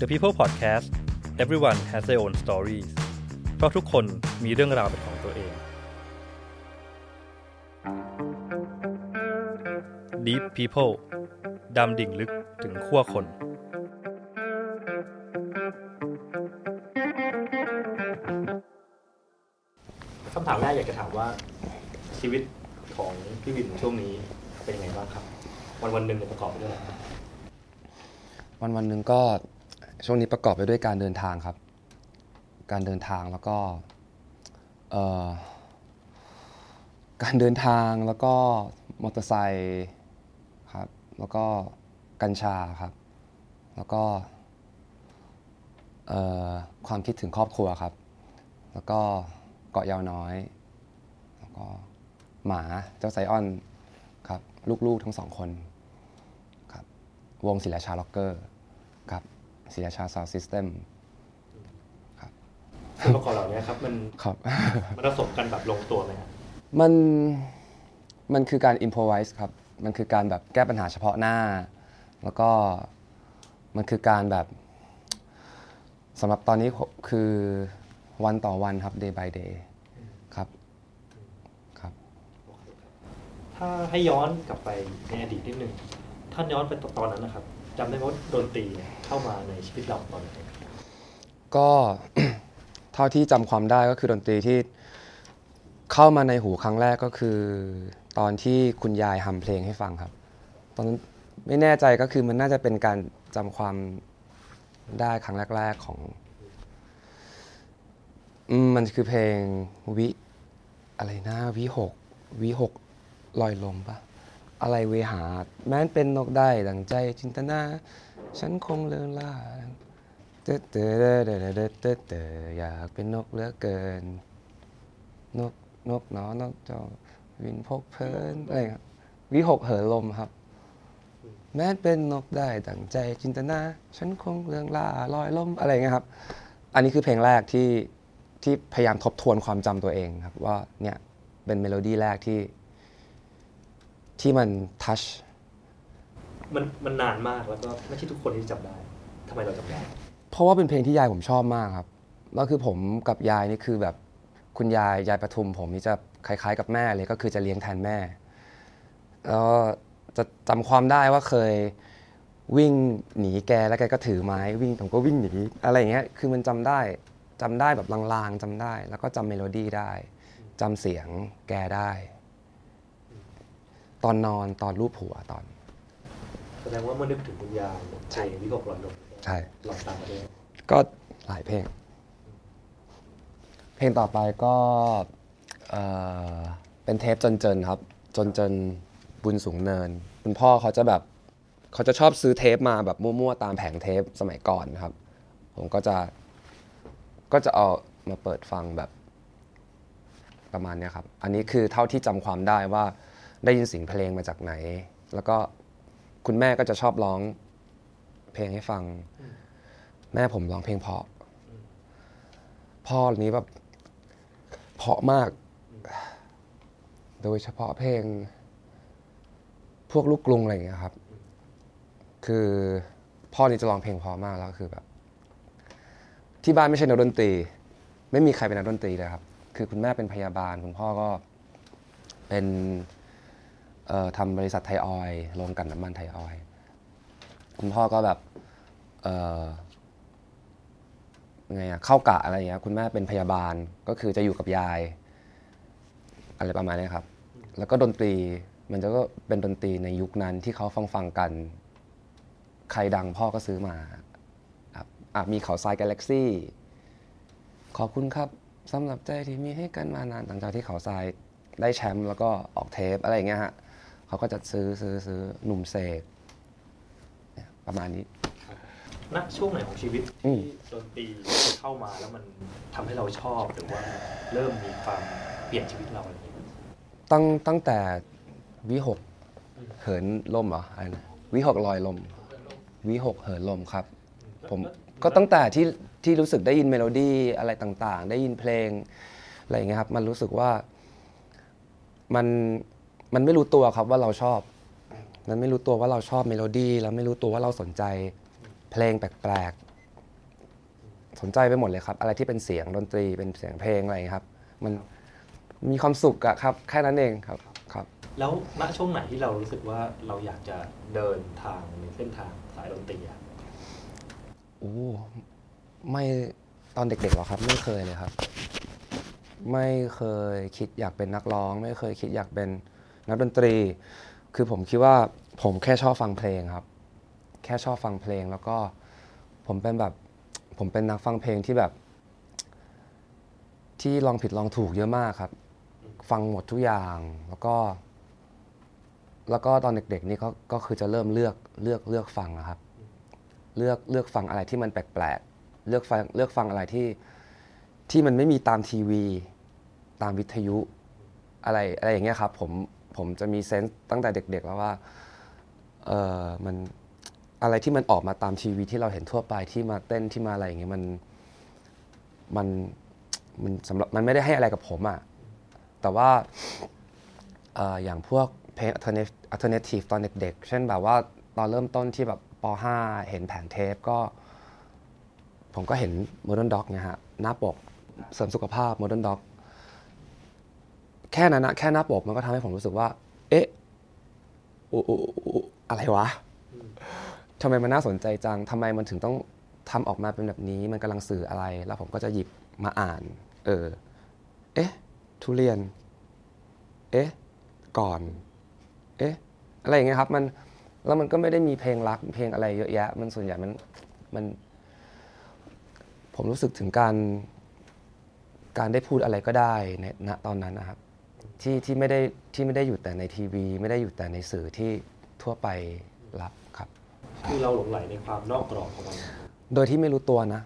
The People Podcast everyone has their own stories เพราะทุกคนมีเรื่องราวเป็นของตัวเอง Deep People ดำดิ่งลึกถึงขั้วคน คำถามแรกอยากจะถามว่าชีวิตของพี่วินช่วงนี้เป็นยังไงบ้างครับ วันวันๆหนึ่งเนี่ยประกอบไปด้วยอะไรวันวันหนึ่งก็ ช่วงนี้ประกอบไปด้วยการเดินทางครับ การเดินทางแล้วก็เอ่อการเดินทางแล้วก็มอเตอร์ไซค์ครับแล้วก็กัญชาครับ แล้วก็เอ่อความคิดถึงครอบครัวครับ แล้วก็เกาะยาวน้อย แล้วก็หมาเจ้าไซออนครับ ลูกๆทั้งสองคนครับ วงศรีราชาร็อกเกอร์ ครับศรีราชา Sound Systemส่วนประกอบเหล่านี้ครับมันครับมันผสมกันแบบลงตัวไหมครับมันมันคือการอิ p พ o ไวส์ครับ มันคือการแบบแก้ปัญหาเฉพาะหน้า แล้วก็มันคือการแบบสำหรับตอนนี้คือวันต่อวันครับ day by day ครับครับ ถ้าให้ย้อนกลับไปในอดีตนิดนึงท่านย้อนไปตอนนั้นนะครับ จำได้ไหมว่าดนตรีเข้ามาในชีวิตเราตอนไหนก็เท่าที่จำความได้ก็คือดนตรีที่เข้ามาในหูครั้งแรกก็คือ ตอนที่คุณยายทำเพลงให้ฟังครับ ตอนนั้นไม่แน่ใจก็คือมันน่าจะเป็นการจำความได้ครั้งแรก ๆของมมันคือเพลงวิอะไรนะวิหกวิหกลอยลมปะ อะไรเวหา แม้นเป็นนกได้ดังใจจินตนา ฉันคงเลือนล่าเตเตเตเตเตเตเตอยากเป็นนกเหลือเกิน นกนกหนอนกจอวินพกเพลินอะไรครับวิหคเหินลมครับ แม้เป็นนกได้ดั่งใจจินตนา ฉันคงเรื่องล่าลอยลมอะไรเงี้ยครับ อันนี้คือเพลงแรกที่ที่พยายามทบทวนความจำตัวเองครับ ว่าเนี่ยเป็นเมโลดี้แรกที่ ที่มัน touchมันมันนานมากแล้วก็ไม่ใช่ทุกคนที่จำได้ทำไมเราจำได้ เพราะว่าเป็นเพลงที่ยายผมชอบมากครับแล้วคือผมกับยายนี่คือแบบคุณยายยายปทุมผมนี่จะคล้าย ๆ กับแม่เลยก็คือจะเลี้ยงแทนแม่แล้วจะจำความได้ว่าเคยวิ่งหนีแกแล้วแกก็ถือไม้วิ่งผมก็วิ่งหนีอะไรอย่างเงี้ยคือมันจำได้จำได้แบบลางๆจำได้ แล้วก็จำเมโลดี้ได้จำเสียงแกได้ ตอนนอนตอนลูบหัวตอน แสดงว่าเมื่อนึกถึงคุณยายเพลงวิหคลอยลมใช่หลอนตามมาด้วยก็หลายเพลง เพลงต่อไปก็เอ่อเป็นเทปจนเจนครับ จนเจนบุญสูงเนิน คุณพ่อเขาจะแบบเขาจะชอบซื้อเทปมาแบบมั่วๆตามแผงเทปสมัยก่อนครับ ผมก็จะก็จะเอามาเปิดฟังแบบประมาณเนี้ยครับ อันนี้คือเท่าที่จำความได้ว่า ได้ยินเสียงเพลงมาจากไหน แล้วก็คุณแม่ก็จะชอบร้องเพลงให้ฟัง แม่ผมร้องเพลงเพราะพ่อนี้แบบเพราะมาก โดยเฉพาะเพลง พวกลูกกรุงอะไรอย่างเงี้ยครับ คือพ่อนี่จะร้องเพลงเพราะมากแล้วคือแบบ ที่บ้านไม่ใช่นักดนตรี ไม่มีใครเป็นนักดนตรีเลยครับ คือคุณแม่เป็นพยาบาลคุณพ่อก็เป็น ทำบริษัทไทยออยล์โรงกลั่นน้ำมันไทยออยล์คุณพ่อก็แบบไงอะเข้ากะอะไรอย่างเงี้ยคุณแม่เป็นพยาบาลก็คือจะอยู่กับยาย อะไรประมาณนี้ครับ แล้วก็ดนตรีมันจะก็เป็นดนตรีในยุคนั้นที่เขาฟังฟังๆกัน ใครดังพ่อก็ซื้อมาครับอะมีเขาทรายกาแล็กซี่ขอบคุณครับสำหรับใจที่มีให้กันมานานหลังจากที่เขาทรายได้แชมป์แล้วก็ออกเทปอะไรอย่างเงี้ยฮะ เขาก็จะซื้อซื้อซื้อหนุ่มเสกเนี่ยประมาณนี้ ณช่วงไหนของชีวิตอืที่ม ดนตรีเข้ามาแล้วมันทำให้เราชอบหรือว่าเริ่มมีความเปลี่ยนชีวิตเราอะไรอย่างเงี้ย ตั้งตั้งแต่วิหกเหินลมเหรออะไรนะวิหกลอยลม วิหกเหินลมครับ ผมก็ตั้งแต่ที่ที่รู้สึกได้ยินเมโลดี้อะไรต่างๆ ได้ยินเพลงอะไรอย่างเงี้ยครับ มันรู้สึกว่ามัน มันไม่รู้ตัวครับว่าเราชอบ มันไม่รู้ตัวว่าเราชอบเมโลดี้แล้วไม่รู้ตัวว่าเราสนใจ เพลงแปลกสนใจไปหมดเลยครับ อะไรที่เป็นเสียงดนตรีเป็นเสียงเพลงอะไรอย่างเงี้ยครับ มันมีความสุขอะครับ แค่นั้นเองครับครับ แล้วณช่วงไหนที่เรารู้สึกว่าเราอยากจะเดินทางในเส้นทางสายดนตรีอะโอ้ไม่ตอนเด็กๆหรอกครับ ไม่เคยเลยครับ ไม่เคยคิดอยากเป็นนักร้อง ไม่เคยคิดอยากเป็น นักดนตรี คือผมคิดว่าผมแค่ชอบฟังเพลงครับ แค่ชอบฟังเพลงแล้วก็ผมเป็นแบบผมเป็นนักฟังเพลงที่แบบ ที่ลองผิดลองถูกเยอะมากครับ ฟังหมดทุกอย่างแล้วก็ แล้วก็ตอนเด็กๆนี่ก็ก็คือจะเริ่มเลือกเลือกเลือกฟังนะครับ เลือกเลือกฟังอะไรที่มันแปลกๆเลือกฟังเลือกฟังอะไรที่ที่มันไม่มีตามทีวี ตามวิทยุ อะไรอะไรอย่างเงี้ยครับ ผม ผมจะมีเซนส์ตั้งแต่เด็กๆแล้วว่าเออมันอะไรที่มันออกมาตามทีวีที่เราเห็นทั่วไปที่มาเต้นที่มาอะไรอย่างเงี้ยมันมันมันสำหรับมันไม่ได้ให้อะไรกับผมอะ่ะแต่ว่าเอออย่างพวกเพลง alternative alternative ตอนเด็กๆ เช่นแบบว่าตอนเริ่มต้นที่แบบป .5 เห็นแผงเทปก็ ผมก็เห็น Modern Dog เนี่ยฮะหน้าปกเสริมสุขภาพ Modern Dog แค่นั้นนะแค่หน้าปกมันก็ทำให้ผมรู้สึกว่า เอ๊ะอะไรวะทำไมมันน่าสนใจจังทำไมมันถึงต้องทำออกมาเป็นแบบนี้ มันกำลังสื่ออะไร แล้วผมก็จะหยิบมาอ่าน เออ เอ๊ะ ทุเรียน เอ๊ะ ก่อน เอ๊ะ อะไรอย่างเงี้ยครับ มัน แล้วมันก็ไม่ได้มีเพลงรัก เพลงอะไรเยอะแยะ มันส่วนใหญ่มัน มัน ผมรู้สึกถึงการ การได้พูดอะไรก็ได้ในณตอนนั้นนะครับ ที่ที่ไม่ได้ที่ไม่ได้อยู่แต่ในทีวี ไม่ได้อยู่แต่ในสื่อที่ทั่วไปรับครับ คือเราหลงใหลในความนอกกรอบของมันโดยที่ไม่รู้ตัวนะ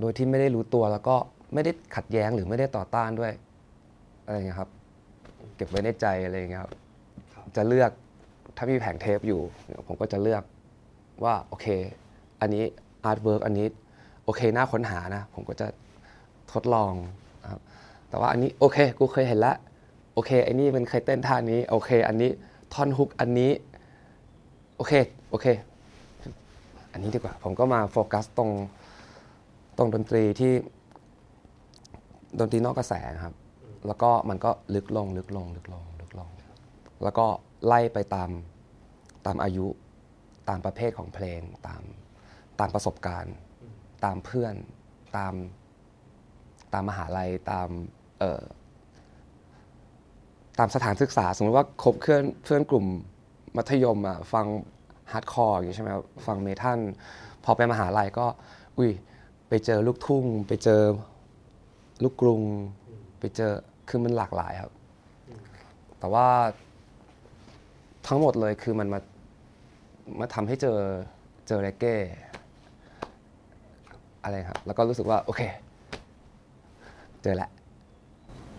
โดยที่ไม่ได้รู้ตัวแล้วก็ไม่ได้ขัดแย้งหรือไม่ได้ต่อต้านด้วยอะไรอย่างเงี้ยครับ เก็บไว้ในใจอะไรอย่างเงี้ยครับครับ จะเลือกถ้ามีแผงเทปอยู่ ผมก็จะเลือกว่าโอเค อันนี้ artwork อันนี้โอเคน่าค้นหานะ ผมก็จะทดลองนะครับแต่ว่าอันนี้โอเค กูเคยเห็นแล้ว โอเคไอ้นี่มันเคยเต้นท่านี้โอเค อันนี้ท่อนฮุกอันนี้โอเคโอเค อันนี้ดีกว่า ผมก็มาโฟกัสตรงตรงดนตรีที่ดนตรีนอกกระแสนะครับ แล้วก็มันก็ลึกลงลึกลงลึกลงลึกลง แล้วก็ไล่ไปตามตามอายุตามประเภทของเพลงตามตามประสบการณ์ ตามเพื่อนตามตามมหาลัยตามเอ่อ ตามสถานศึกษา สมมติว่าคบเพื่อนเพื่อนกลุ่มมัธยมอะฟัง hardcore อย่างนี้ใช่ไหมครับฟัง metal พอไปมหาลัยก็ อุ้ยไปเจอลูกทุ่ง ไปเจอลูกกรุง ไปเจอคือมันหลากหลายครับ แต่ว่าทั้งหมดเลยคือมันมามาทำให้เจอเจอเรเก้อะไรครับ แล้วก็รู้สึกว่า โอเค เจอแล้ว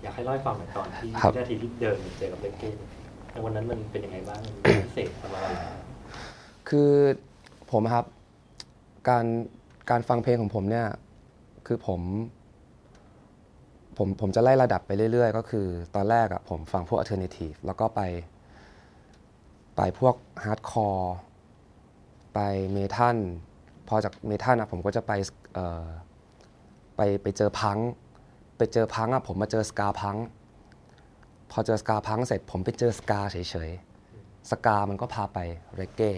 อยากให้เล่าให้ฟังหน่อยตอนที่ครับวินาทีที่เดินเจอกับเลนเก้ในวันนั้นมันเป็นยังไงบ้างมันพิเศษสำหรับเราคือผมครับ การการฟังเพลงของผมเนี่ยคือผม ผมผมจะไล่ระดับไปเรื่อย ๆ ก็คือตอนแรกอะผมฟังพวก alternative แล้วก็ไป ไปพวก hardcore ไป metal พอจาก metal อะผมก็จะไปเอ่อไปไปเจอพังค์ ไปเจอพังค์อะผมมาเจอสกาพัง พอเจอสกาพังเสร็จผมไปเจอสกาเฉยๆ สกามันก็พาไปเรเก้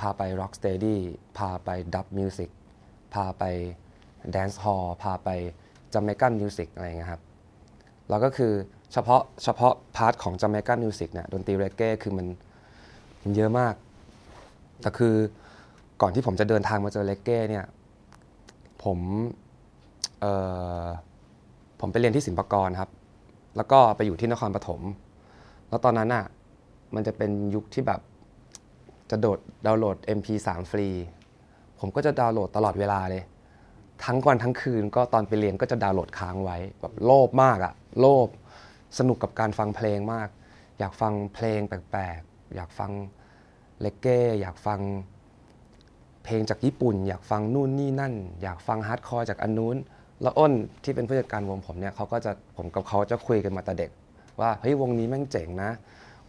พาไปร็อกสเตดี้พาไปดับมิวสิกพาไปแดนซ์ฮอลพาไปจ a เมกันมิวสิกอะไรเงี้ยครับแล้วก็คือเฉพาะเฉพาะพาร์ทของจ a เมกันมิวสิกเนี่ยดนตรีเรเก้คือมันมันเยอะมาก แต่คือก่อนที่ผมจะเดินทางมาเจอ reggae เนี่ยผมเอ่อ ผมไปเรียนที่ศิลปากรครับ แล้วก็ไปอยู่ที่นครปฐม แล้วตอนนั้นอะ มันจะเป็นยุคที่แบบจะโดดดาวน์โหลด MP3 ฟรี ผมก็จะดาวน์โหลดตลอดเวลาเลย ทั้งวันทั้งคืนก็ตอนไปเรียนก็จะดาวน์โหลดค้างไว้แบบโลภมากอะโลภสนุกกับการฟังเพลงมาก อยากฟังเพลงแปลกๆ อยากฟัง reggae อยากฟังเพลงจากญี่ปุ่น อยากฟังนู่นนี่นั่น อยากฟัง hardcore จากอันนู้น แล้วอ้นที่เป็นผู้จัดการวงผมเนี่ยเขาก็จะผมกับเขาจะคุยกันมาแต่เด็ก ว่าเฮ้ยวงนี้แม่งเจ๋งนะ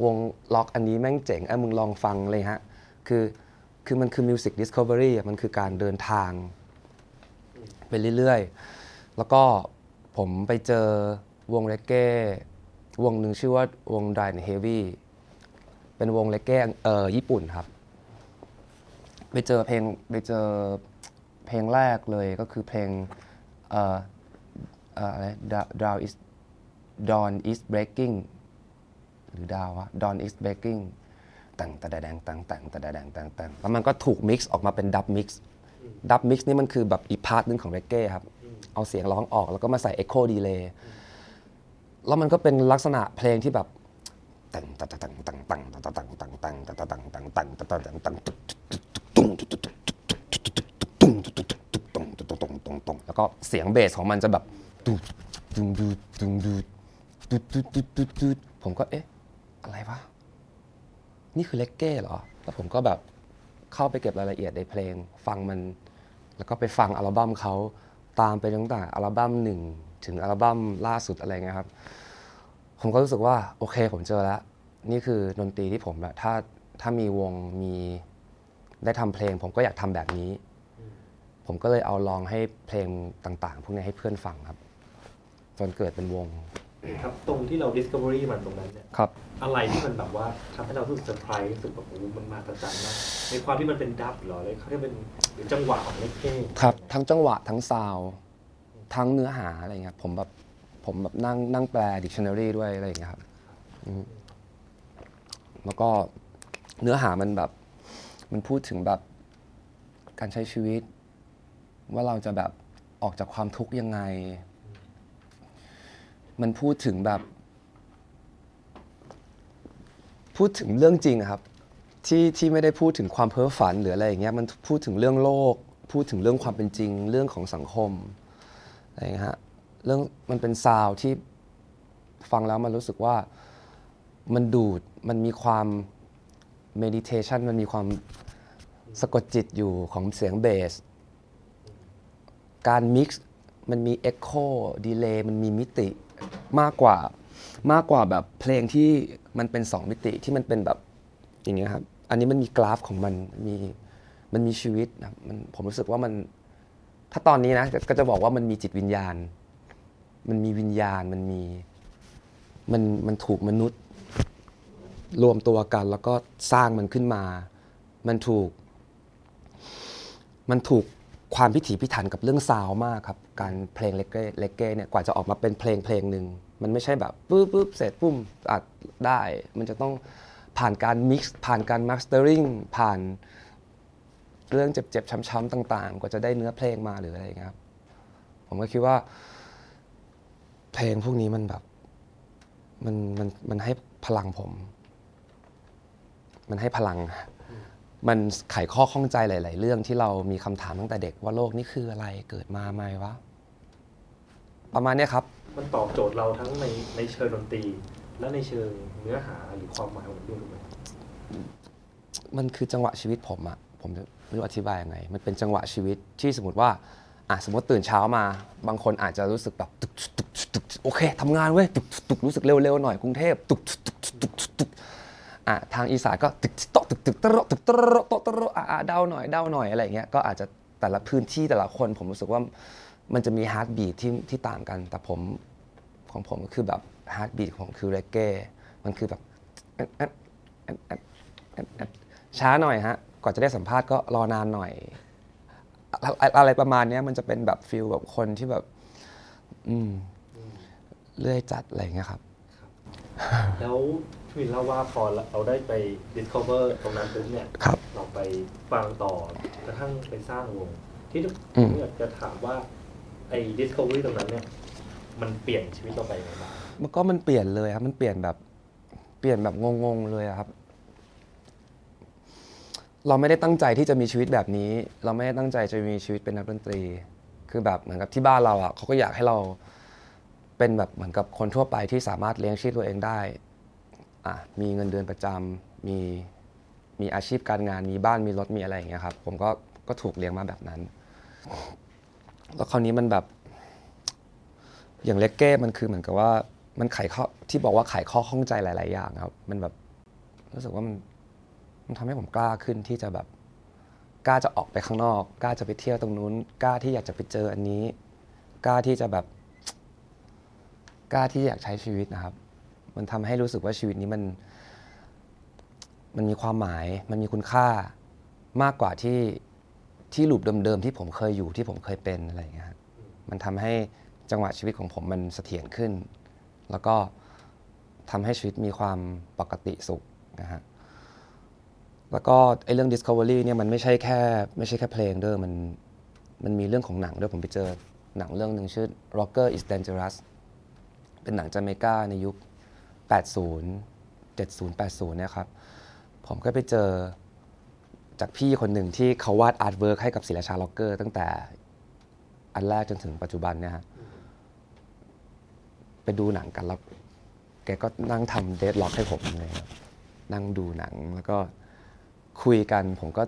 วงร็อกอันนี้แม่งเจ๋งเอ้มึงลองฟังเลยฮะ คือคือมันคือ music discovery มันคือการเดินทาง ไปเรื่อยๆ แล้วก็ผมไปเจอวง reggae วงหนึ่งชื่อว่าวง Dry and Heavy เป็นวง reggae เอ่อญี่ปุ่นครับ ไปเจอเพลงไปเจอเพลงแรกเลยก็คือเพลง เอ่อเอ่ออะไร Dawn is Dawn is breaking หรือดาววะ Dawn is breaking ตังตะแดงตังตังตะแดงตังตังแล้วมันก็ถูกมิกซ์ออกมาเป็นดับมิกซ์ดับมิกซ์นี่มันคือแบบอีกพาร์ทหนึงของเรเก้ครับ เอาเสียงร้องออกแล้วก็มาใส่เอ็กโคดีเลย์แล้วมันก็เป็นลักษณะเพลงที่แบบตังตังตังตังตังตังตังตังตังตังตังตังตังตังตังตังตังตุ้งตุ้ง แล้วก็เสียงเบสของมันจะแบบตูดตูดูดตูดูดูดูดูดูดผมก็เอ๊ะอะไรวะนี่คือเลกเก้เหรอ แล้วผมก็แบบเข้าไปเก็บรายละเอียดในเพลง ฟังมัน แล้วก็ไปฟังอัลบั้มเขาตามไปตั้งแต่อัลบั้มหนึ่งถึงอัลบั้มล่าสุดอะไรเงี้ยครับ ผมก็รู้สึกว่าโอเคผมเจอแล้ว นี่คือดนตรีที่ผมแบบถ้าถ้ามีวงมีได้ทำเพลง ผมก็อยากทำแบบนี้ ผมก็เลยเอาลองให้เพลงต่างๆ พวกนี้ให้เพื่อนฟังครับ จนเกิดเป็นวง ครับตรงที่เรา discovery มันตรงนั้นเนี่ยครับ อะไรที่มันแบบว่าทำให้เรารู้สึกเซอร์ไพรส์รู้สึกแบบโอ้โหมันมาประจันมากในความที่มันเป็น dub เหรอเลยเขาเรียกเป็นหรือจังหวะของ reggaeครับ ทั้งจังหวะทั้ง sound ทั้งเนื้อหาอะไรเงี้ยผมแบบผมแบบนั่งนั่งแปล dictionary ด้วยอะไรอย่างเงี้ยครับอืมแล้วก็เนื้อหามันแบบ มันพูดถึงแบบการใช้ชีวิต ว่าเราจะแบบออกจากความทุกข์ยังไง มันพูดถึงแบบ พูดถึงเรื่องจริงครับ ที่ที่ไม่ได้พูดถึงความเพ้อฝันหรืออะไรอย่างเงี้ยมันพูดถึงเรื่องโลก พูดถึงเรื่องความเป็นจริง เรื่องของสังคมอะไรอย่างเงี้ยฮะเรื่องมันเป็น sound ที่ฟังแล้วมันรู้สึกว่ามันดูดมันมีความ meditation มันมีความสะกดจิตอยู่ของเสียงเบส การ mix มันมี echo delay มันมีมิติมากกว่ามากกว่าแบบเพลงที่มันเป็นสองมิติที่มันเป็นแบบอย่างเงี้ยครับอันนี้มันมีกราฟของมันมีมันมีชีวิตนะมันผมรู้สึกว่ามัน ถ้าตอนนี้นะก็จะบอกว่ามันมีจิตวิญญาณ มันมีวิญญาณมันมีมันมันถูกมนุษย์ รวมตัวกัน แล้วก็สร้างมันขึ้นมา มันถูก มันถูก ความพิถีพิถันกับเรื่องซาวมากครับ การเพลงเลกเก้เลกเก้เนี่ยกว่าจะออกมาเป็นเพลงเพลงหนึ่งมันไม่ใช่แบบปุ๊บปุ๊บเสร็จปุ้มอัดได้ มันจะต้องผ่านการมิกซ์ผ่านการมาสเตอริงผ่านเรื่องเจ็บๆช้ำๆต่าง ๆ กว่าจะได้เนื้อเพลงมาหรืออะไรอย่างเงี้ยครับผมก็คิดว่า เพลงพวกนี้มันแบบมันมันมันให้พลังผม มันให้พลัง มันไขข้อข้องใจหลาย ๆ เรื่องที่เรามีคำถามตั้งแต่เด็กว่าโลกนี้คืออะไรเกิดมาไหมวะประมาณเนี้ยครับ มันตอบโจทย์เราทั้งในในเชิงดนตรี และในเชิงเนื้อหาหรือความหมายของมันด้วยถูกไหมมันคือจังหวะชีวิตผมอะผมจะไม่รู้อธิบายยังไง มันเป็นจังหวะชีวิตที่สมมติว่าอะสมมติตื่นเช้ามา บางคนอาจจะรู้สึกแบบตุกตุกตุกโอเคทำงานเว้ยตุกตุกรู้สึกเร็วๆหน่อยกรุงเทพตุกตุกตุกตุกตุก อะทางอีสานก็ตึกตกตึกตึกตะโรตึกตรโตะตรอะอะเดาหน่อยเดาหน่อยอะไรอย่างเงี้ยก็อาจจะแต่ละพื้นที่แต่ละคนผมรู้สึกว่ามันจะมี heartbeat ที่ที่ต่างกัน แต่ผมของผมก็คือแบบ heartbeat ของคือ reggae มันคือแบบช้าหน่อยฮะก่อนจะได้สัมภาษณ์ก็รอนานหน่อย อะไรประมาณนี้มันจะเป็นแบบฟิลแบบคนที่แบบ อืมเลื่อยจัดอะไรเงี้ยครับ แล้วพี่วินเล่าว่าพอเราได้ไป discover ตรงนั้นปุ๊บเนี่ยครับ เราไปฟังต่อกระทั่งไปสร้างวง ที่อืมผมอยากจะถามว่าไอ้ discovery ตรงนั้นเนี่ยมันเปลี่ยนชีวิตเราไปยังไงบ้างมันก็มันเปลี่ยนเลยครับ มันเปลี่ยนแบบเปลี่ยนแบบงงๆเลยอะครับ เราไม่ได้ตั้งใจที่จะมีชีวิตแบบนี้ เราไม่ได้ตั้งใจจะมีชีวิตเป็นนักดนตรี คือแบบเหมือนกับที่บ้านเราอะเขาก็อยากให้เรา เป็นแบบเหมือนกับคนทั่วไปที่สามารถเลี้ยงชีพตัวเองได้อะมีเงินเดือนประจำมีมีอาชีพการงานมีบ้านมีรถมีอะไรอย่างเงี้ยครับผมก็ก็ถูกเลี้ยงมาแบบนั้น แล้วคราวนี้มันแบบ อย่างเลกเก้มันคือเหมือนกับว่ามันไขข้อที่บอกว่าไขข้อข้องใจหลาย ๆ อย่างครับ มันแบบรู้สึกว่ามันมันทำให้ผมกล้าขึ้นที่จะแบบกล้าจะออกไปข้างนอก กล้าจะไปเที่ยวตรงนู้น กล้าที่อยากจะไปเจออันนี้ กล้าที่จะแบบ กล้าที่อยากใช้ชีวิตนะครับ มันทำให้รู้สึกว่าชีวิตนี้มัน มันมีความหมาย มันมีคุณค่ามากกว่าที่ที่หลุมเดิมๆที่ผมเคยอยู่ที่ผมเคยเป็นอะไรอย่างเงี้ยครับมันทำให้จังหวะชีวิตของผมมันเสถียรขึ้น แล้วก็ทำให้ชีวิตมีความปกติสุขนะฮะแล้วก็ไอ้เรื่อง Discovery เนี่ยมันไม่ใช่แค่ไม่ใช่แค่เพลงเด้อมันมันมีเรื่องของหนังด้วยผมไปเจอหนังเรื่องหนึ่งชื่อ Rocker is Dangerous เป็นหนังจาเมกาในยุค 80 70 80เนี่ยครับ ผมก็ไปเจอจากพี่คนหนึ่งที่เขาวาด artwork ให้กับศรีราชาร็อคเกอร์ ตั้งแต่อันแรกจนถึงปัจจุบันเนี่ยฮะไปดูหนังกันแล้วแกก็นั่งทำ dreadlock ให้ผมเลยครับนั่งดูหนังแล้วก็คุยกันผมก็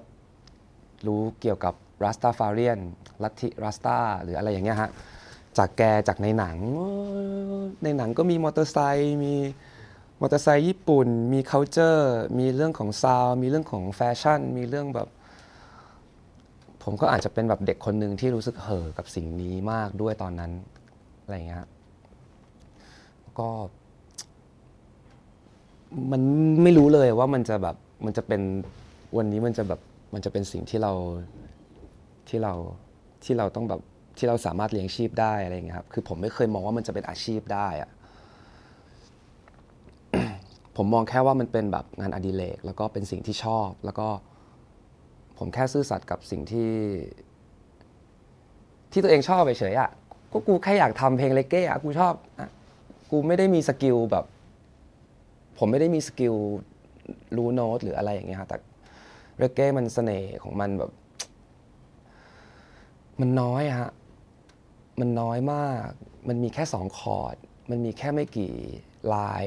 รู้เกี่ยวกับ Rastafarian ลัทธิ Rasta หรืออะไรอย่างเงี้ยฮะ จากแกจากในหนัง ในหนังก็มีมอเตอร์ไซค์มีมอเตอร์ไซค์ญี่ปุ่น มี c u เจอร์มีเรื่องของซาวมีเรื่องของแฟชั่น มีเรื่องแบบ ผมก็อาจจะเป็นแบบเด็กคนหนึ่งที่รู้สึกเห่อกับสิ่งนี้มากด้วยตอนนั้น อะไรอย่างเงี้ยก็ มันไม่รู้เลยว่ามันจะแบบมันจะเป็นวันนี้มันจะแบบมันจะเป็นสิ่งที่เราที่เราที่เราต้องแบบ ที่เราสามารถเลี้ยงชีพได้อะไรเงี้ยครับคือผมไม่เคยมองว่ามันจะเป็นอาชีพได้อะผมมองแค่ว่ามันเป็นแบบงานอดิเรกแล้วก็เป็นสิ่งที่ชอบ แล้วก็ผมแค่ซื่อสัตย์กับสิ่งที่ ที่ตัวเองชอบไปเฉยๆอะก็กูแค่อยากทำเพลงเร็กเก้อะกูชอบอกูไม่ได้มีสกิลแบบ ผมไม่ได้มีสกิลรู้โน้ตหรืออะไรอย่างเงี้ยฮะแต่เร็กเก้มันเสน่ห์ของมันแบบ มันน้อยฮะ มันน้อยมาก มันมีแค่สองคอร์ด มันมีแค่ไม่กี่ลาย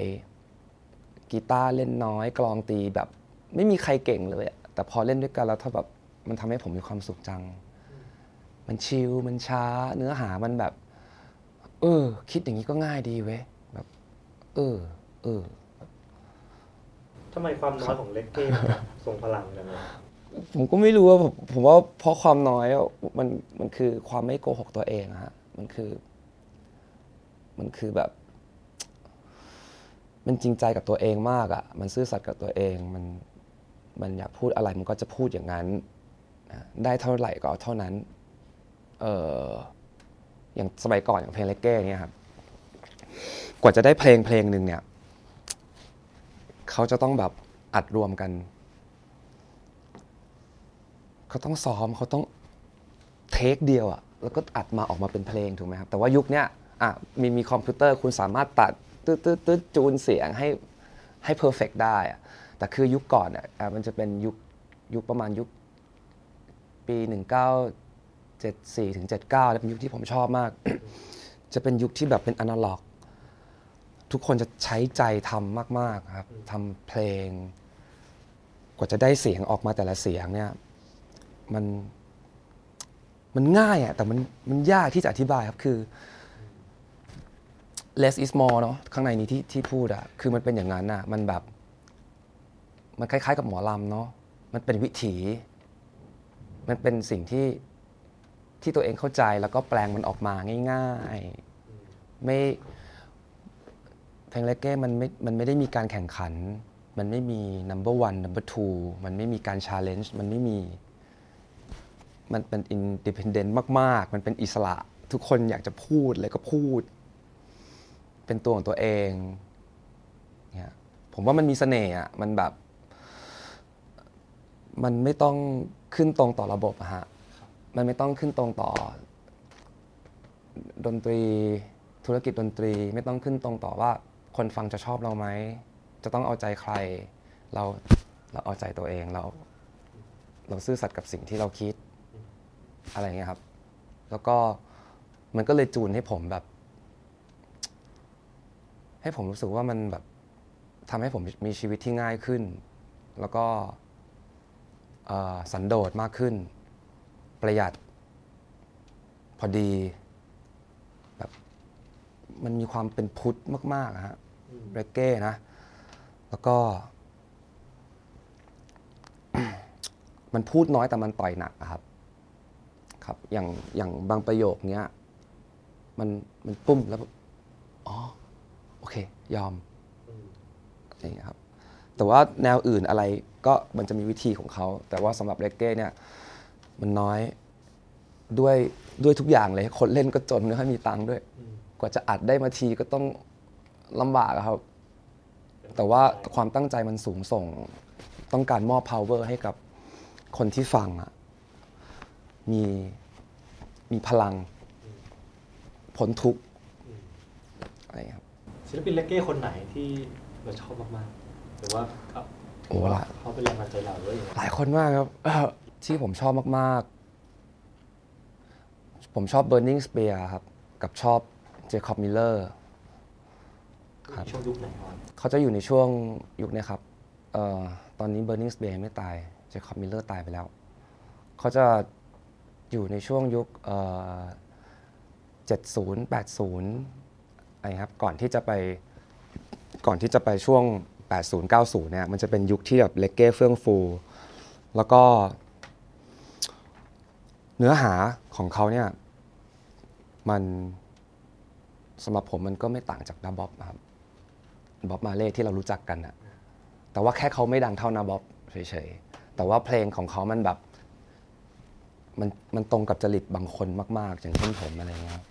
กีตาร์เล่นน้อย กลองตีแบบ ไม่มีใครเก่งเลย แต่พอเล่นด้วยกันแล้วถ้าแบบมันทำให้ผมมีความสุขจัง มันชิล มันช้า เนื้อหามันแบบ เออ คิดอย่างนี้ก็ง่ายดีเว้ย แบบ เออ เออทำไมความน้อยของเล็กเก้มันทรงพลังจังเลย ผมก็ไม่รู้ว่าผมผมว่าเพราะความน้อยมันมันคือความไม่โกหกตัวเองอะฮะมันคือ มันคือแบบ มันจริงใจกับตัวเองมากอะมันซื่อสัตย์กับตัวเองมันมันอยากพูดอะไรมันก็จะพูดอย่างนั้นนะได้เท่าไหร่ก็เอาเท่านั้น เอออย่างสมัยก่อนอย่างเพลงเลกเก้เนี่ยครับ กว่าจะได้เพลงเพลงหนึ่งเนี่ย เขาจะต้องแบบอัดรวมกัน เขาต้องซ้อมเขาต้อง take เดียวอะแล้วก็อัดมาออกมาเป็นเพลงถูกไหมครับ แต่ว่ายุคเนี้ยอะมีมีคอมพิวเตอร์คุณสามารถตัดตืดตืดตืดจูนเสียงให้ให้ perfect ได้อะแต่คือยุคก่อนอะอะมันจะเป็นยุคยุคประมาณยุคปี 1974ถึง79แล้วเป็นยุคที่ผมชอบมาก จะเป็นยุคที่แบบเป็นอนาล็อก ทุกคนจะใช้ใจทำมาก ๆ ครับทำเพลง กว่าจะได้เสียงออกมาแต่ละเสียงเนี่ย มันมันง่ายอะแต่มันมันยากที่จะอธิบายครับคือ less is more เนาะข้างในนี้ที่ที่พูดอะคือมันเป็นอย่างนั้นอะมันแบบ มันคล้าย ๆ กับหมอลำเนาะมันเป็นวิถี มันเป็นสิ่งที่ที่ตัวเองเข้าใจแล้วก็แปลงมันออกมาง่ายๆไม่เพลงเลกเก้มันไม่มันไม่ได้มีการแข่งขัน มันไม่มี number one number two มันไม่มีการ challenge มันไม่มี มันเป็น independent มาก ๆ มันเป็นอิสระ ทุกคนอยากจะพูดเลยก็พูด เป็นตัวของตัวเองเนี่ยผมว่ามันมีเสน่ห์อะมันแบบ มันไม่ต้องขึ้นตรงต่อระบบอะฮะมันไม่ต้องขึ้นตรงต่อ ดนตรีธุรกิจดนตรี ไม่ต้องขึ้นตรงต่อว่า คนฟังจะชอบเราไหมจะต้องเอาใจใคร เราเราเอาใจตัวเองเรา เราซื่อสัตย์กับสิ่งที่เราคิด อะไรอย่างเงี้ยครับ แล้วก็มันก็เลยจูนให้ผมแบบ ให้ผมรู้สึกว่ามันแบบทำให้ผมมีชีวิตที่ง่ายขึ้น แล้วก็เอ่อสันโดษมากขึ้น ประหยัด พอดีแบบมันมีความเป็นพุทธมากๆอะฮะเรเก้นะ แล้วก็ มันพูดน้อยแต่มันต่อยหนักอะครับ ครับ อย่างอย่างบางประโยคเนี้ยมันมันปุ้มแล้วแบบอ๋อโอเค ยอมอืมอย่างเงี้ยครับ แต่ว่าแนวอื่นอะไรก็มันจะมีวิธีของเขา แต่ว่าสำหรับเรกเก้เนี่ยมันน้อยด้วยด้วยทุกอย่างเลย คนเล่นก็จนไม่ค่อยมีตังค์ด้วยอืมกว่าจะอัดได้มาทีก็ต้องลำบากอะครับ แต่ว่าความตั้งใจมันสูงส่ง ต้องการมอบ power ให้กับคนที่ฟังอะ มีมีพลังพ้นทุกข์อืมอะไรอย่างเงี้ยครับศิลปินเลกเก้คนไหนที่เราชอบมากๆหรือว่าเขาโอ้ละเขาเป็นแรงบันดาลใจเราหรือว่าอย่างไรหลายคนมากครับเอ่อที่ผมชอบมากๆ ผมชอบ Burning Spear ครับ กับชอบ Jacob Miller ครับช่วงยุคไหนก่อนเขาจะอยู่ในช่วงยุคเนี้ครับเอ่อตอนนี้ Burning Spear ยังไม่ตาย Jacob Miller ตายไปแล้ว เขาจะ อยู่ในช่วงยุคเอ่อ70 80อะไรครับก่อนที่จะไปก่อนที่จะไปช่วง 80 90 เนี่ยมันจะเป็นยุคที่แบบเลกเก้เฟื่องฟู แล้วก็ เนื้อหาของเขาเนี่ยมันสำหรับผมมันก็ไม่ต่างจากดับบ๊อบครับบ๊อบมาเล่ที่เรารู้จักกันอะแต่ว่าแค่เขาไม่ดังเท่านาบ๊อบเฉยๆ แต่ว่าเพลงของเขามันแบบ มันมันตรงกับจริตบางคนมาก ๆ อย่างเช่นผมอะไรเงี้ยครับ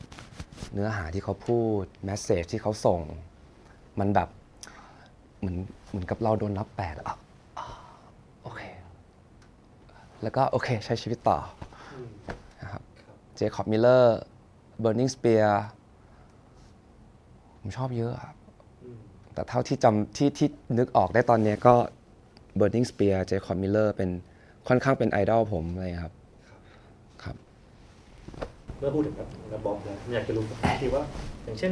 เนื้อหาที่เขาพูด message ที่เขาส่ง มันแบบเหมือนเหมือนกับเราโดนนับแปดแล้วอะอ่าโอเค แล้วก็โอเคใช้ชีวิตต่อนะครับ Jacob Miller Burning Spear ผมชอบเยอะครับแต่เท่าที่จำที่ที่นึกออกได้ตอนนี้ก็ Burning Spear Jacob Miller เป็นค่อนข้างเป็นไอดอลผมเลยครับครับ เมื่อพูดถึงกับกับบ๊อบแล้วอยากจะรู้ทีว่า อย่างเช่น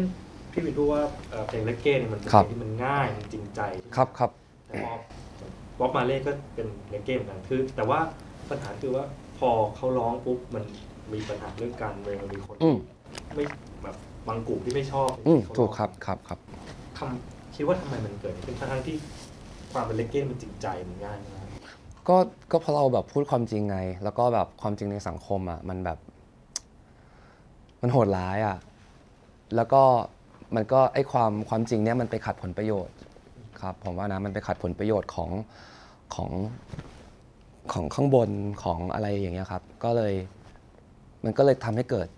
พี่วินพูดว่าเอ่อเพลงเลกเก้เนี่ยมันเป็นครัเพบลงที่มันง่ายมันจริงใจครับครับแต่พบ๊อบมาร์เลย์ก็เป็นเร็กเก้เหมือนกันคือ แต่ว่าปัญหาคือว่าพอเขาร้องปุ๊บมันมีปัญหาเรื่องการเมืองมีคนอืมไม่แบบบางกลุ่มที่ไม่ชอบอืมที่เขาถูกครับครับครับทำคิดว่าทำไมมันเกิดขึ้นทั้งๆที่ความเป็นเลกเก้มันจริงใจมันง่ายมากก็ก็เพราะเราแบบพูดความจริงไง แล้วก็แบบความจริงในสังคมอะมันแบบ มันโหดร้ายอะแล้วก็มันก็ไอ้ความความจริงเนี้ยมันไปขัดผลประโยชน์ครับผมว่านะมันไปขัดผลประโยชน์ของของของข้างบนของอะไรอย่างเงี้ยครับ ก็เลยมันก็เลยทำให้เกิด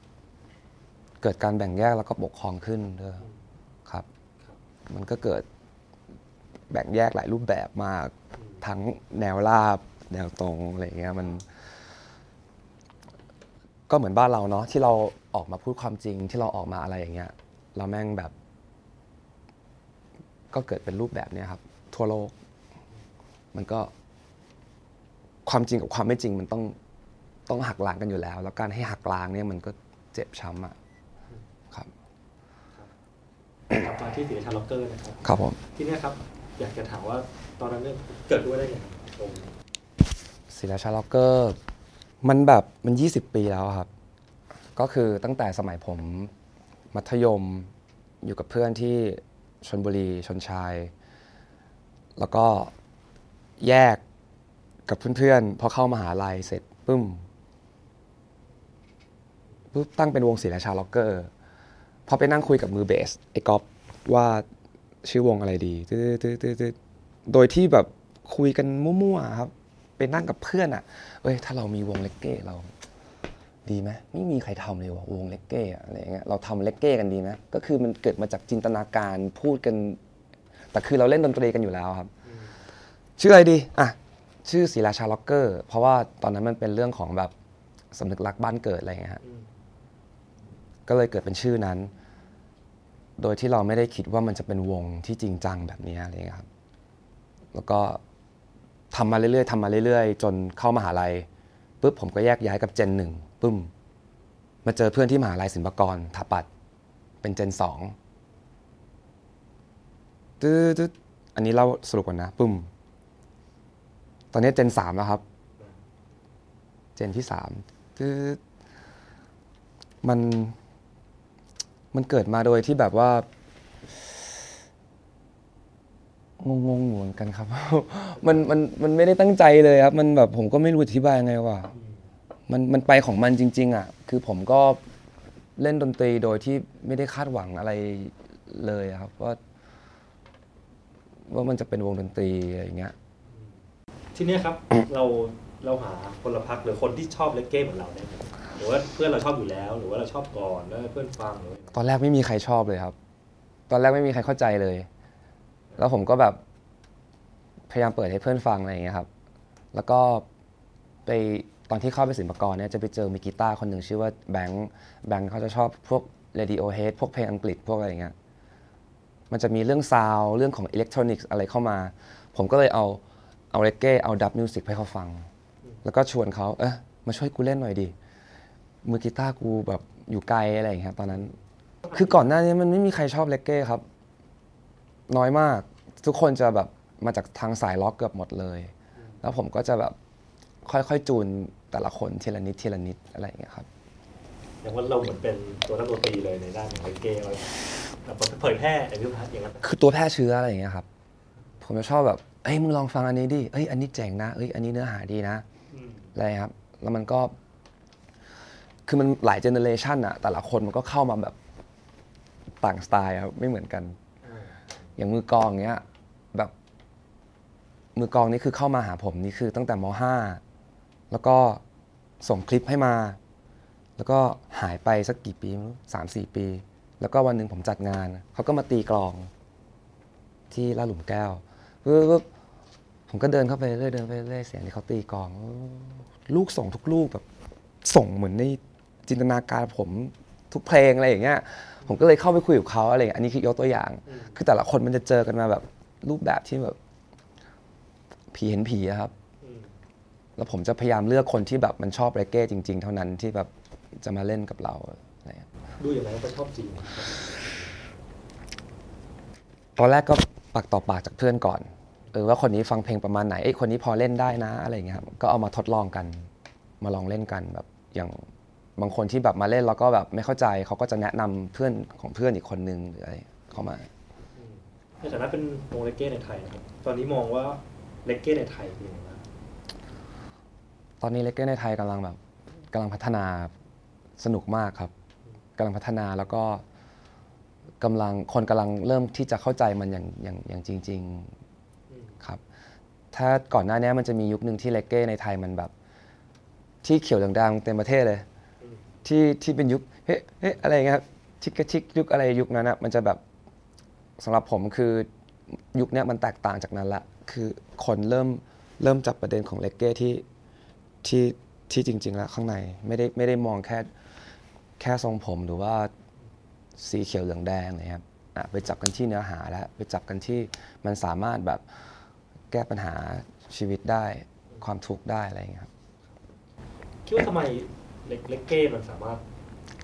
เกิดการแบ่งแยกแล้วก็ปกครองขึ้นด้วยครับ มันก็เกิดแบ่งแยกหลายรูปแบบมาก ทั้งแนวราบแนวตรงอะไรเงี้ยมัน ก็เหมือนบ้านเราเนาะที่เราออกมาพูดความจริงที่เราออกมาอะไรอย่างเงี้ยเราแม่งแบบ ก็เกิดเป็นรูปแบบเนี้ยครับ ทั่วโลก มันก็ ความจริงกับความไม่จริงมันต้องต้องหักล้างกันอยู่แล้ว แล้วการให้หักล้างเนี่ยมันก็เจ็บช้ำอะครับกลับมาที่สีชาล็อกเกอร์นะครับครับผมที่เนี้ยครับ อยากจะถามว่าตอนนั้นเนี่ยเกิดขึ้นมาได้ไงครับตรงศิลาชาล็อกเกอร์ มันแบบมัน 20 ปีแล้วครับ ก็คือตั้งแต่สมัยผมมัธยมอยู่กับเพื่อนที่ชนบุรีชนชาย แล้วก็แยกกับเพื่อนๆพอเข้ามหาลัยเสร็จปึ้มปุ๊บตั้งเป็นวงศิลาชาล็อกเกอร์พอไปนั่งคุยกับมือเบสไอ้ก๊อฟว่าชื่อวงอะไรดีตืดตืดตืดตืดโดยที่แบบคุยกันมั่วๆครับ ไปนั่งกับเพื่อนอะ เอ้ย ถ้าเรามีวงเลกเก้เรา ดีไหมไม่มีใครทำเลยว่ะวงเลกเก้อะอะไรอย่างเงี้ยเราทำเลกเก้กันดีไหมก็คือมันเกิดมาจากจินตนาการพูดกัน แต่คือเราเล่นดนตรีกันอยู่แล้วครับ ชื่ออะไรดีอะชื่อศิลาชาล็อกเกอร์ เพราะว่าตอนนั้นมันเป็นเรื่องของแบบสำนึกรักบ้านเกิดอะไรอย่างเงี้ยฮะอืมก็เลยเกิดเป็นชื่อนั้น โดยที่เราไม่ได้คิดว่ามันจะเป็นวงที่จริงจังแบบนี้อะไรอย่างเงี้ยครับ แล้วก็ ทำมาเรื่อยๆทำมาเรื่อยๆ จนเข้ามหาลัยปุ๊บผมก็แยกย้ายกับเจนหนึ่งปึ้ม มาเจอเพื่อนที่มหาลัยศิลปากรถาปัด เป็นเจนสองตึ๊ดตอันนี้เล่าสรุปก่อนนะปึ้ม ตอนนี้เจนสามแล้วครับ เจนที่สามตึ๊ดมันมันเกิดมาโดยที่แบบว่า มงงๆอยู่เหมือนกันครับ มันมันมันไม่ได้ตั้งใจเลยครับ มันแบบผมก็ไม่รู้อธิบายยังไงว่ะมันมันไปของมันจริง ๆ อะ คือผมก็เล่นดนตรีโดยที่ไม่ได้คาดหวังอะไรเลยอะครับ ว่า ว่ามันจะเป็นวงดนตรีอะไรอย่างเงี้ย ทีเนี้ยครับ เราเราหาคนละพักหรือคนที่ชอบเลกเก้เหมือนเราได้ไหมหรือว่าเพื่อนเราชอบอยู่แล้ว หรือว่าเราชอบก่อนแล้วเพื่อนฟังหรือว่าตอนแรกไม่มีใครชอบเลยครับ ตอนแรกไม่มีใครเข้าใจเลย แล้วผมก็แบบพยายามเปิดให้เพื่อนฟังอะไรอย่างเงี้ยครับ แล้วก็ไปตอนที่เข้าไปศิลปากรเนี่ยจะไปเจอมือกีตาร์คนหนึ่งชื่อว่าแบงค์แบงค์เขาจะชอบพวก Radiohead พวกเพลงอังกฤษพวกอะไรอย่างเงี้ยมันจะมีเรื่อง sound เรื่องของอิเล็กทรอนิกส์อะไรเข้ามา ผมก็เลยเอาเอาเร็กเก้เอา dub music ให้เขาฟัง แล้วก็ชวนเขาเออมาช่วยกูเล่นหน่อยดิมือกีตาร์กูแบบอยู่ไกลอะไรอย่างเงี้ยตอนนั้น คือก่อนหน้านี้มันไม่มีใครชอบเร็กเก้ครับ น้อยมาก ทุกคนจะแบบมาจากทางสายล็อกเกือบหมดเลย แล้วผมก็จะแบบค่อยๆจูนแต่ละคนทีละนิดทีละนิดอะไรอย่างเงี้ยครับอย่างว่าเราเหมือนเป็นตัวนักดนตรีเลยในด้านของเลกเก้เราแบบเผยแพร่ไอ้พิพัฒน์อย่างนั้นคือตัวแพร่เชื้ออะไรอย่างเงี้ยครับ ผมจะชอบแบบเอ้ยมึงลองฟังอันนี้ดิเอ้ยอันนี้เจ๋งนะเอ้ยอันนี้เนื้อหาดีนะอืมอะไรครับ แล้วมันก็ คือมันหลายเจเนอเรชันอะแต่ละคนมันก็เข้ามาแบบต่างสไตล์ครับไม่เหมือนกัน อย่างมือกองเนี้ยแบบมือกองนี่คือเข้ามาหาผมนี่คือตั้งแต่ม .5 แล้วก็ส่งคลิปให้มา แล้วก็หายไปสักกี่ปีไม่รู้สามสี่ปี แล้วก็วันหนึ่งผมจัดงาน เขาก็มาตีกลอง ที่ลาดหลุมแก้วปึ๊บผมก็เดินเข้าไปเรื่อยเดินไปเรื่อยเสียงที่เขาตีกลอง ลูกส่งทุกลูกแบบส่งเหมือนในจินตนาการผมทุกเพลงอะไรอย่างเงี้ย ผมก็เลยเข้าไปคุยกับเขาอะไรอย่างเงี้ยอันนี้คือยกตัวอย่าง คือแต่ละคนมันจะเจอกันมาแบบรูปแบบที่แบบผีเห็นผีอะครับอืมแล้วผมจะพยายามเลือกคนที่แบบมันชอบเรเก้จริง ๆ เท่านั้นที่แบบจะมาเล่นกับเราอะไรอย่างเงี้ยดูอย่างไรก็ชอบจริงตอนแรกก็ปากต่อปากจากเพื่อนก่อนเออว่าคนนี้ฟังเพลงประมาณไหนเอ้ยคนนี้พอเล่นได้นะอะไรอย่างเงี้ยครับก็เอามาทดลองกัน มาลองเล่นกันแบบอย่าง บางคนที่แบบมาเล่นแล้วก็แบบไม่เข้าใจเขาก็จะแนะนำเพื่อนของเพื่อนอีกคนนึงหรืออะไรเข้ามาในฐานะเป็นวงเลกเก้ในไทยนะครับตอนนี้มองว่าเลกเก้ในไทยเป็นยังไงบ้างตอนนี้เลกเก้ในไทยกำลังแบบกำลังพัฒนาสนุกมากครับกำลังพัฒนาแล้วก็กำลังคนกำลังเริ่มที่จะเข้าใจมันอย่างอย่างอย่างจริง ๆครับ ถ้าก่อนหน้านี้มันจะมียุคหนึ่งที่เลกเก้ในไทยมันแบบ ที่เขียวเหลืองแดงเต็มประเทศเลย ที่ที่เป็นยุคเฮ้เฮ้อะไรเงี้ยครับชิกกะชิกยุคอะไรยุคนั้นอะมันจะแบบสำหรับผมคือยุคนี้มันแตกต่างจากนั้นละ คือคนเริ่มเริ่มจับประเด็นของเลกเก้ที่ที่ที่จริง ๆ แล้วข้างในไม่ได้ไม่ได้มองแค่แค่ทรงผมหรือว่าสีเขียวเหลืองแดงนะครับอะไปจับกันที่เนื้อหาแล้วไปจับกันที่มันสามารถแบบแก้ปัญหาชีวิตได้ความทุกข์ได้อะไรอย่างเงี้ยครับคิดว่าทำไม เลกเลกเก้มันสามารถ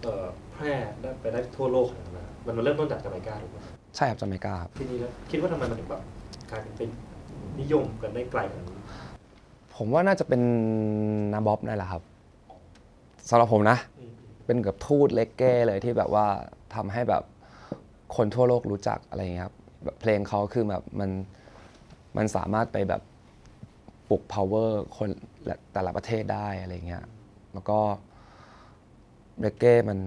เอ่อแพร่ได้ไปได้ทั่วโลกขนาดนั้นนะมันมันเริ่มต้นจากจาเมกาถูกไหมใช่ครับจาเมกาครับทีนี้แล้วคิดว่าทำไมมันถึงแบบกลายเป็นเป็นนิยมกันได้ไกลขนาดนี้ผมว่าน่าจะเป็นนาบ๊อบนั่นแหละครับสำหรับผมนะอืมเป็นเกือบทูตเลกเก้เลยที่แบบว่าทำให้แบบคนทั่วโลกรู้จักอะไรอย่างเงี้ยครับแบบเพลงเขาคือแบบมันมันสามารถไปแบบปลุก power คนและแต่ละประเทศได้อะไรอย่างเงี้ยแล้วก็ เลกเก้มัน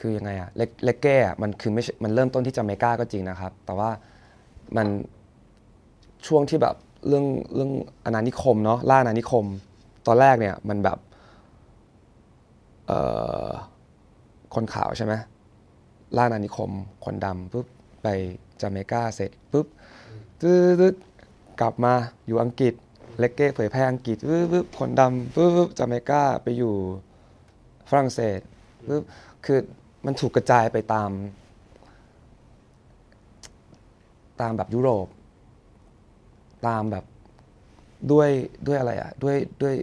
คือยังไงอะเลกเกเก้อะมันคือไม่มันเริ่มต้นที่จาเมกาก็จริงนะครับ แต่ว่ามันช่วงที่แบบเรื่องเรื่องอาณานิคมเนาะล่าอาณานิคม ตอนแรกเนี่ยมันแบบเอ่อคนขาวใช่ไหมล่าอาณานิคม คนดำปุ๊บไปจาเมกาเสร็จปุ๊บตึ๊ดตึ๊ดกลับมาอยู่อังกฤษ เลกเก้เผยแพร่อังกฤษปุ๊บปุ๊บคนดำปุ๊บปุ๊บจาเมกาไปอยู่ ฝรั่งเศสคือมันถูกกระจายไปตาม ตามแบบยุโรป ตามแบบด้วยด้วยอะไรอะด้วยด้วย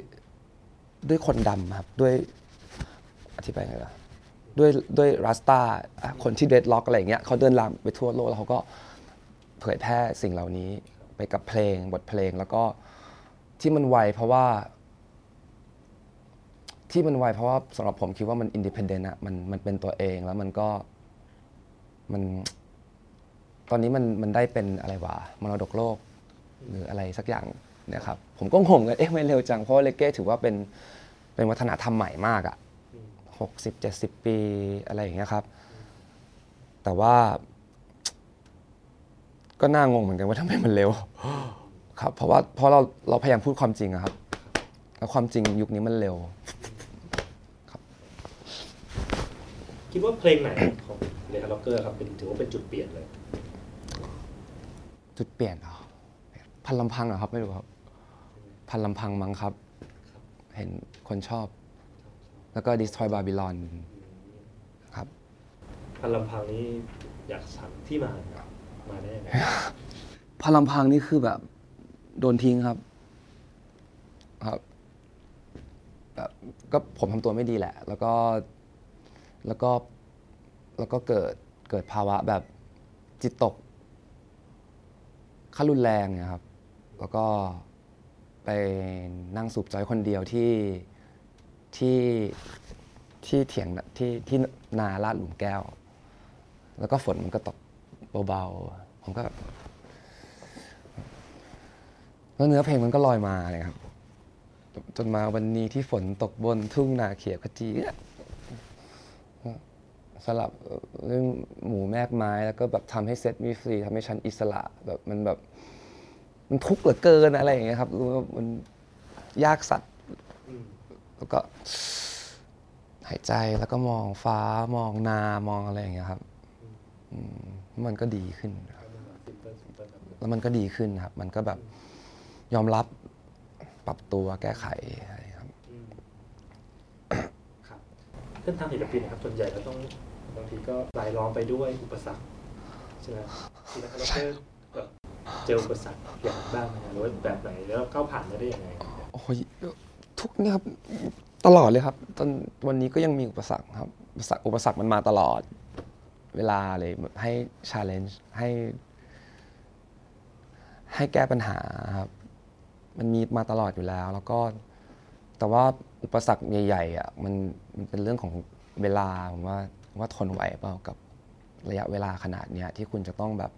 ด้วยคนดำครับด้วยอธิบายไงล่ะด้วยด้วย Rasta คนที่ dreadlock อะไรอย่างเงี้ยเขาเดินลามไปทั่วโลกแล้วเขาก็เผยแพร่สิ่งเหล่านี้ไปกับเพลงบทเพลงแล้วก็ที่มันไวเพราะว่า ที่มันไวเพราะว่าสำหรับผมคิดว่ามัน independent อะมันมันเป็นตัวเองแล้วมันก็มัน ตอนนี้มันมันได้เป็นอะไรวะมรดกโลก หรืออะไรสักอย่างนะครับผมก็งงกันเอ๊ะไม่เร็วจังเพราะว่าเลเก้ถือว่าเป็นเป็นวัฒนธรรมใหม่มากอะหกสิบเจ็ดสิบปีอะไรอย่างเงี้ยครับ แต่ว่า ก็น่างงเหมือนกันว่าทำไมมันเร็วครับ เพราะว่าเพราะเราเราพยายามพูดความจริงอะครับ แล้วความจริงยุคนี้มันเร็ว คิดว่าเพลงไหนของเลคาล็อกเกอร์ครับเป็นถือว่าเป็นจุดเปลี่ยนเลย จุดเปลี่ยนเหรอพันลำพังเหรอครับไม่รู้ครับ พันลำพังมั้งครับ เห็นคนชอบ แล้วก็ Destroy Babylon ครับ พันลำพังนี้อยากสั่งที่มาครับมาได้ยังไงพันลำพังนี่คือแบบ โดนทิ้งครับ ครับแบบก็ผมทำตัวไม่ดีแหละ แล้วก็ แล้วก็แล้วก็เกิดเกิดภาวะแบบจิตตกขั้นรุนแรงเนี่ยครับ แล้วก็ไปนั่งสูบจอยคนเดียวที่ที่ที่เถียงที่ที่นาลาดหลุมแก้ว แล้วก็ฝนมันก็ตกเบาๆ ผมก็แล้วเนื้อเพลงมันก็ลอยมาเลยครับ จนมาวันนี้ที่ฝนตกบนทุ่งนาเขียวขจี สลับเรื่องหมูแมกไม้ แล้วก็แบบทำให้เซตมีฟรีทำให้ฉันอิสระแบบมันแบบ มันทุกข์เหลือเกินอะไรอย่างเงี้ยครับรู้ว่ามันยากสัตว์แล้วก็หายใจแล้วก็มองฟ้ามองนามองอะไรอย่างเงี้ยครับมมันก็ดีขึ้นครับแล้วมันก็ดีขึ้นครับ มันก็แบบยอมรับปรับตัวแก้ไขอะไรครับอืมครับเส้นทางศิลปินนะครับส่วนใหญ่เราต้อง บางทีก็รายล้อมไปด้วยอุปสรรคใช่ไหมทีละครั้งเราเจออุปสรรคอย่างไรบ้างไหมหรือว่าแบบไหนแล้วก้าวผ่านมาได้ยังไงโอ้ยทุกเนี่ยครับตลอดเลยครับตอนวันนี้ก็ยังมีอุปสรรคครับอุปสรรคอุปสรรคมันมาตลอด เวลาเลยให้ชาเลนจ์ให้ ให้แก้ปัญหาครับ มันมีมาตลอดอยู่แล้ว แล้วก็ แต่ว่าอุปสรรคใหญ่ๆอะมันมันเป็นเรื่องของเวลาผมว่า ว่าทนไหวเปล่ากับระยะเวลาขนาดเนี้ยที่คุณจะต้องแบบ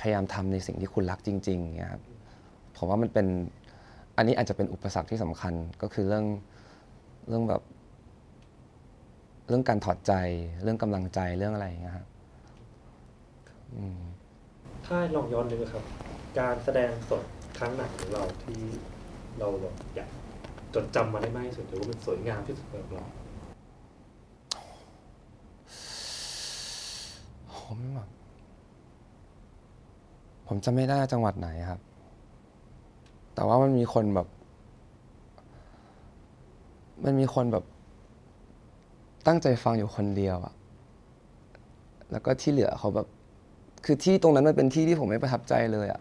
พยายามทำในสิ่งที่คุณรักจริงๆเงี้ยครับผมว่ามันเป็นอันนี้อาจจะเป็นอุปสรรคที่สำคัญก็คือเรื่องเรื่องแบบเรื่องการถอดใจเรื่องกำลังใจเรื่องอะไรอย่างเงี้ยครับถ้าลองย้อนนึกอะครับ การแสดงสดครั้งไหนของเราที่เราอยากจดจำมาได้มากที่สุดหรือว่ามันสวยงามที่สุดสำหรับเรา ผมแบบผมจะไม่ได้จังหวัดไหนครับ แต่ว่ามันมีคนแบบ มันมีคนแบบ ตั้งใจฟังอยู่คนเดียวอะแล้วก็ที่เหลือเขาแบบ คือที่ตรงนั้นมันเป็นที่ที่ผมไม่ประทับใจเลยอะ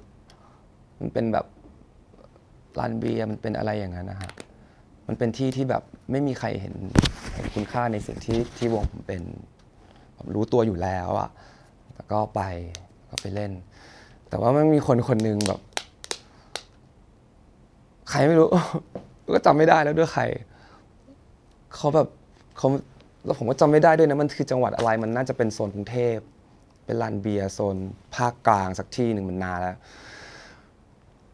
มันเป็นแบบลานเบียร์มันเป็นอะไรอย่างนั้นนะฮะมันเป็นที่ที่แบบไม่มีใครเห็นเห็นคุณค่าในสิ่งที่ที่วงผมเป็นผมรู้ตัวอยู่แล้วอะ แล้วก็ไปก็ไปเล่น แต่ว่ามันมีคนคนหนึ่งแบบ ใครไม่รู้ ก็จำไม่ได้แล้วด้วยใครเขาแบบเขาแล้วผมก็จำไม่ได้ด้วยนะมันคือจังหวัดอะไรมันน่าจะเป็นโซนกรุงเทพเป็นลานเบียร์โซนภาคกลางสักที่หนึ่งมันนานแล้ว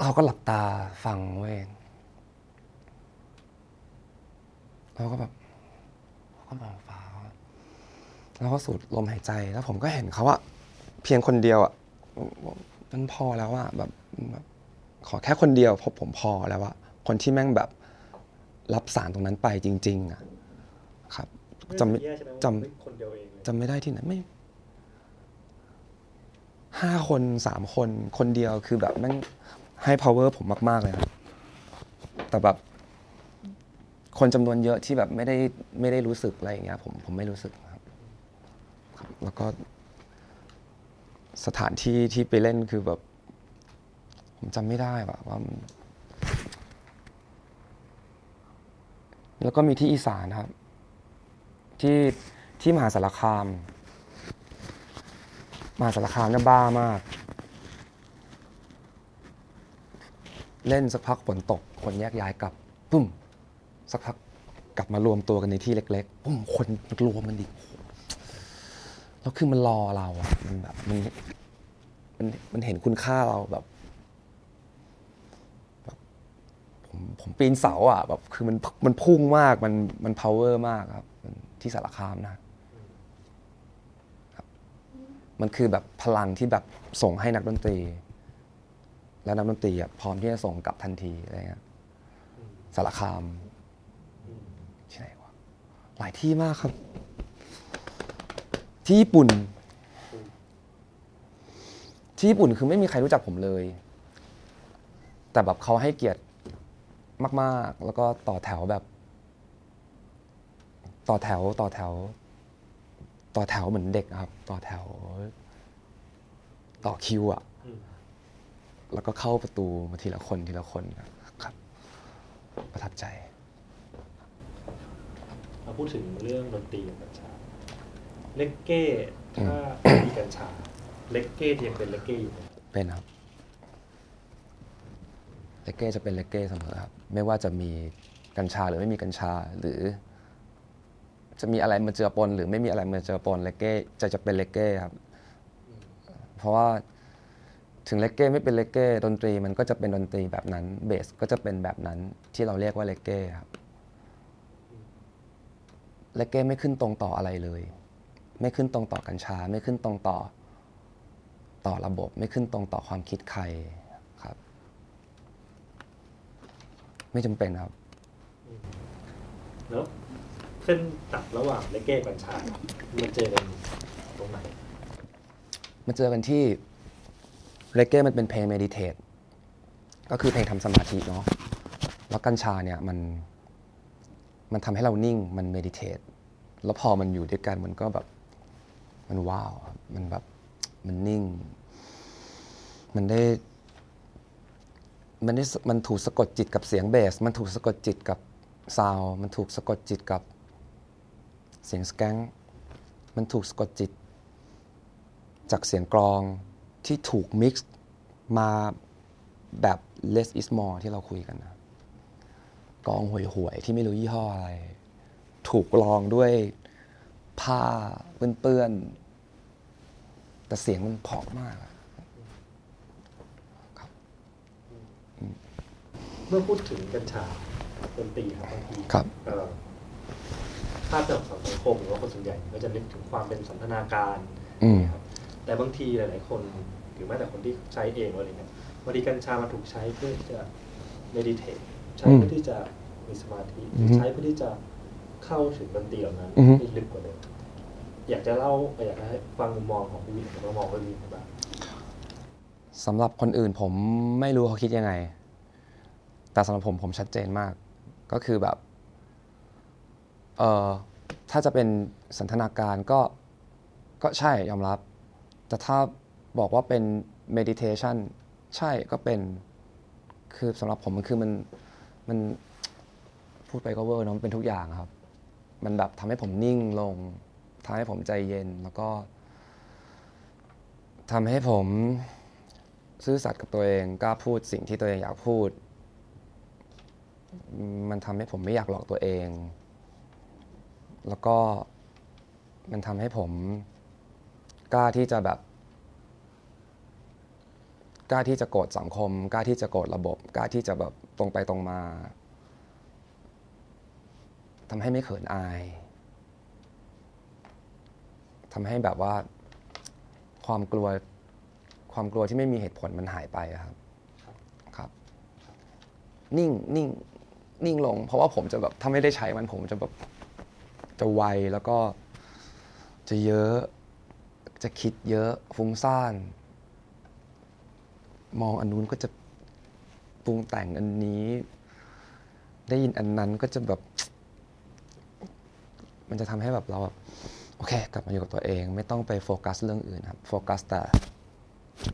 เราก็หลับตาฟังเว้ยเราก็แบบก็มองฟ้าแล้วก็สูดลมหายใจแล้วผมก็เห็นเขาอะ เพียงคนเดียวอะมันพอแล้วอะแบบแบบขอแค่คนเดียวพบผมพอแล้วอะคนที่แม่งแบบรับสารตรงนั้นไปจริง ๆอะครับจำไม่แย่ใช่ไหมว่าจำเฮ้ยคนเดียวเองเลยจำไม่ได้ที่ไหนไม่ห้าคนสามคนคนเดียวคือแบบแม่งให้ power ผมมาก ๆ เลยครับแต่แบบ คนจำนวนเยอะที่แบบไม่ได้ไม่ได้รู้สึกอะไรอย่างเงี้ยผมผมไม่รู้สึกครับครับแล้วก็ สถานที่ที่ไปเล่นคือแบบ ผมจำไม่ได้ว่าว่ามันแล้วก็มีที่อีสานครับ ที่ที่มหาสารคาม มหาสารคามเนี่ยบ้ามาก เล่นสักพักฝนตก คนแยกย้ายกลับปุ้มสักพักกลับมารวมตัวกันในที่เล็กๆปุ้มคนรวมมันอีกโห แล้วคือมันรอเราอะมันแบบมันมันมันเห็นคุณค่าเราแบบแบบผมผมปีนเสาอะแบบคือมันมันพุ่งมากมันมัน power มากครับที่สารคามนะครับมันคือแบบพลังที่แบบส่งให้นักดนตรี แล้วนักดนตรีอะพร้อมที่จะส่งกลับทันทีอะไรเงี้ยสารคามที่ไหนวะหลายที่มากครับ ที่ญี่ปุ่น ที่ญี่ปุ่นคือไม่มีใครรู้จักผมเลย แต่แบบเขาให้เกียรติมาก ๆ แล้วก็ต่อแถวแบบ ต่อแถวต่อแถว ต่อแถวเหมือนเด็กอะครับ ต่อแถว ต่อคิวอะอืมแล้วก็เข้าประตูมาทีละคนทีละคนครับ ประทับใจมาพูดถึงเรื่องดนตรีกับกัญชา เลกเก้ถ้าไม่มีกัญชา เลกเก้ยังเป็นเลกเก้อยู่ไหมเป็นครับเลกเก้จะเป็นเลกเก้เสมอครับไม่ว่าจะมีกัญชาหรือไม่มีกัญชาหรือ จะมีอะไรมาเจือปน หรือไม่มีอะไรมาเจือปนเลกเก้จะจะเป็นเลกเก้ครับ เพราะว่าถึงเลกเก้ไม่เป็นเลกเก้ดนตรีมันก็จะเป็นดนตรีแบบนั้นเบสก็จะเป็นแบบนั้นที่เราเรียกว่าเลกเก้ครับเลกเก้ไม่ขึ้นตรงต่ออะไรเลย ไม่ขึ้นตรงต่อกัญชา ไม่ขึ้นตรงต่อต่อระบบ ไม่ขึ้นตรงต่อความคิดใครครับ ไม่จำเป็นครับแล้วเส้นตัดระหว่างเลกเก้กับกัญชา มันเจอกันตรงไหนมาเจอกันที่เรเก้มันเป็นเพลงเมดิเทตก็คือเพลงทำสมาธิเนาะแล้วกัญชาเนี่ยมันมันทำให้เรานิ่งมันเมดิเทตแล้วพอมันอยู่ด้วยกันมันก็แบบ มันว้าวครับมันแบบมันนิ่ง มันได้ มันได้มันถูกสะกดจิตกับเสียงเบส มันถูกสะกดจิตกับซาวมันถูกสะกดจิตกับเสียงสแกงมันถูกสะกดจิต จากเสียงกลองที่ถูกมิกซ์มาแบบ less is more ที่เราคุยกันนะกองห่วยๆที่ไม่รู้ยี่ห้ออะไร ถูกรองด้วย ผ้าเปื้อนๆแต่เสียงมันเพราะมากอะเมื่อพูดถึงกัญชาดนตรีครับบางทีครับเอ่อภาพจากสังคมหรือว่าคนส่วนใหญ่ก็จะนึกถึงความเป็นสันทนาการอืมนะครับแต่บางทีหลาย ๆ คนหรือแม้แต่คนที่ใช้เองอะไรเงี้ยบางทีกัญชามาถูกใช้เพื่อที่จะ meditate ใช้อืมเพื่อที่จะมีสมาธิหรืออฮึใช้เพื่อที่จะ เข้าถึงดนตรีเหล่านั้นอือฮึให้ลึกกว่าเดิมอยากจะเล่าอยากให้ฟังมุมมองของพี่วินว่ามองว่ามีอะไรบ้างสำหรับคนอื่นผมไม่รู้เขาคิดยังไง แต่สำหรับผมผมชัดเจนมาก ก็คือแบบเออถ้าจะเป็นสันทนาการก็ก็ใช่ยอมรับ แต่ถ้าบอกว่าเป็น meditation ใช่ก็เป็นคือสำหรับผมมันคือมันมันพูดไปก็เวอร์เนอะมันเป็นทุกอย่างครับ มันแบบทำให้ผมนิ่งลงทำให้ผมใจเย็นแล้วก็ทำให้ผมซื่อสัตย์กับตัวเองกล้าพูดสิ่งที่ตัวเองอยากพูด มันทำให้ผมไม่อยากหลอกตัวเอง แล้วก็มันทำให้ผมกล้าที่จะแบบ กล้าที่จะโกรธสังคม กล้าที่จะโกรธระบบ กล้าที่จะแบบตรงไปตรงมา ทำให้ไม่เขินอายทำให้แบบว่าความกลัวความกลัวที่ไม่มีเหตุผลมันหายไปครับครับ นิ่งนิ่งนิ่งลง เพราะว่าผมจะแบบถ้าไม่ได้ใช้มันผมจะแบบจะไวแล้วก็จะเยอะจะคิดเยอะฟุ้งซ่าน มองอันนู้นก็จะปรุงแต่งอันนี้ ได้ยินอันนั้นก็จะแบบ มันจะทำให้แบบเราแบบโอเค กลับมาอยู่กับตัวเอง ไม่ต้องไปโฟกัสเรื่องอื่นครับ โฟกัสแต่